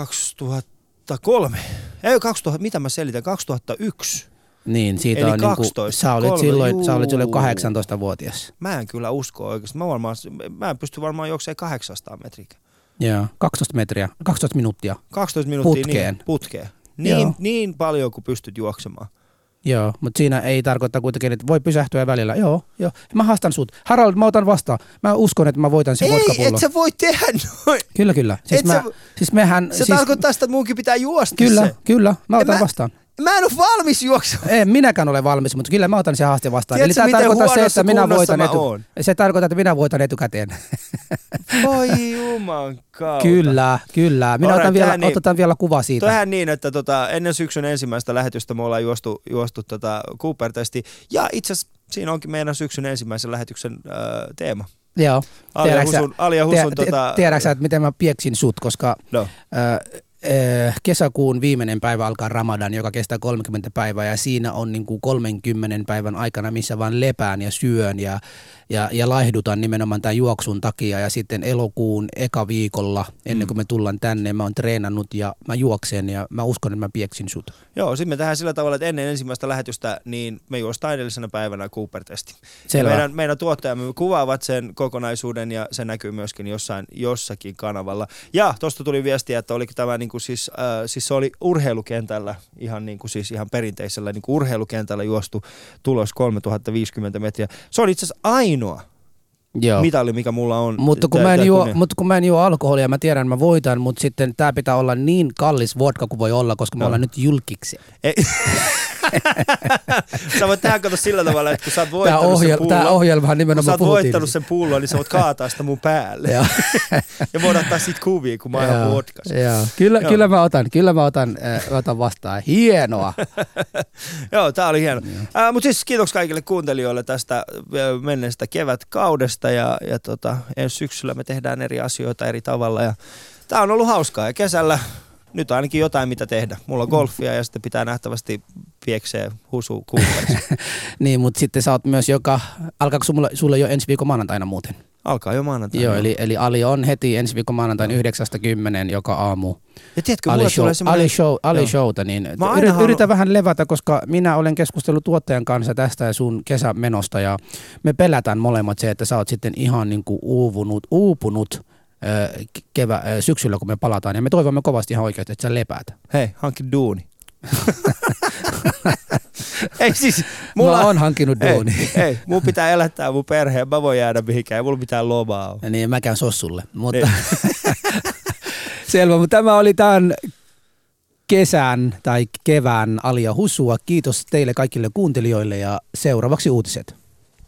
2003. Ei 2000, mitä mä selitän? 2001. Niin, siitä Eli on 12, niin kuin, sä olit kolme, silloin, juu. sä olit silloin 18-vuotias. Mä en kyllä usko oikeasti. Mä, varmaan, mä en pysty varmaan juoksemaan 800 metriä. Joo, 12 metriä, 12 minuuttia. 12 minuuttia putkeen. Niin, putkeen. Niin, niin paljon kuin pystyt juoksemaan. Joo, mutta siinä ei tarkoita kuitenkin, että voi pysähtyä välillä. Joo, joo. Mä haastan sut. Harald, mä otan vastaan. Mä uskon, että mä voitan sen Ei, et sä voi tehdä noin. Kyllä, kyllä. Siis, mä, sä, siis mehän, se siis, tarkoittaa sitä, että munkin pitää juosta Kyllä, se. kyllä. Mä otan mä, vastaan. Mä en ole valmis juoksemaan. En minäkään ole valmis, mutta kyllä mä otan sen haasteen vastaan. Tiedätkö, Eli tämä tarkoittaa se, että minä voitan etu... Se tarkoittaa, että minä voitan etukäteen. Voi juman kautta. Kyllä, kyllä. Minä otan vielä, niin, otetaan vielä kuva siitä. Tähän niin, että tota, ennen syksyn ensimmäistä lähetystä me ollaan juostu, juostu tota Cooper-testi. Ja itse asiassa siinä onkin meidän syksyn ensimmäisen lähetyksen äh, teema. Joo. Alia Husun, Alia Husun, tiedä, tota... Tiedätkö että miten mä pieksin sut, koska no. äh, kesäkuun viimeinen päivä alkaa Ramadan, joka kestää 30 päivää ja siinä on niin kuin 30 päivän aikana, missä vaan lepään ja syön ja ja, ja laihdutan nimenomaan tämän juoksun takia ja sitten elokuun eka viikolla ennen kuin me tullaan tänne, mä oon treenannut ja mä juoksen ja mä uskon, että mä pieksin sut. Joo, sitten me tehdään sillä tavalla, että ennen ensimmäistä lähetystä niin me juostaan edellisenä päivänä Cooper-testi. Selvä. meidän, meidän tuottajamme kuvaavat sen kokonaisuuden ja se näkyy myöskin jossain, jossakin kanavalla. Ja tuosta tuli viestiä, että oliko tämä niin kuin siis, äh, siis se oli urheilukentällä, ihan, niin kuin siis ihan perinteisellä niin kuin urheilukentällä juostu tulos 3050 metriä. Se on itse asiassa ainoa ainoa Joo. mitali, mikä mulla on. Mutta kun, tää, mä en juo, mutta kun mä en juo alkoholia, mä tiedän, mä voitan, mutta sitten tää pitää olla niin kallis vodka kuin voi olla, koska no. me ollaan nyt julkiksi. Ei. sä voit tehdä kato sillä tavalla, että kun sä oot voittanut tämä ohjel- sen pullon, tämä ohjelmahan nimenomaan kun sä oot voittanut sen pullon, niin sä voit kaataa sitä mun päälle. ja voidaan ottaa siitä kuvia, kun mä oon vodkas. Kyllä, kyllä mä otan, kyllä mä otan, äh, otan vastaan. Hienoa. Joo, tää oli hieno. Äh, Mutta siis kiitos kaikille kuuntelijoille tästä menneestä kevätkaudesta ja, ja tota, ensi syksyllä me tehdään eri asioita eri tavalla ja tää on ollut hauskaa ja kesällä nyt ainakin jotain mitä tehdä. Mulla on golfia ja sitten pitää nähtävästi pieksee husu niin, mutta sitten sä oot myös joka, alkaako sulla, sulla jo ensi viikon maanantaina muuten? Alkaa jo maanantaina. Joo, eli, eli Ali on heti ensi viikon maanantaina 9.10 joka aamu. Ja tiedätkö, Ali, show, semmoinen... Ali, show, Ali showta, niin yrit, halu... yritä vähän levätä, koska minä olen keskustellut tuottajan kanssa tästä ja sun kesämenosta ja me pelätään molemmat se, että sä oot sitten ihan niin kuin uuvunut, uupunut kevä, syksyllä, kun me palataan. Ja me toivomme kovasti ihan oikeasti, että sä lepäät. Hei, hankki duuni. ei siis, mulla mä oon hankkinut duuni. Ei, ei, mun pitää elättää mun perheen, mä voin jäädä mihinkään, ei mulla mitään lomaa Ja niin, mä käyn sossulle. Mutta Selvä, mutta tämä oli tämän kesän tai kevään Alia Husua. Kiitos teille kaikille kuuntelijoille ja seuraavaksi uutiset.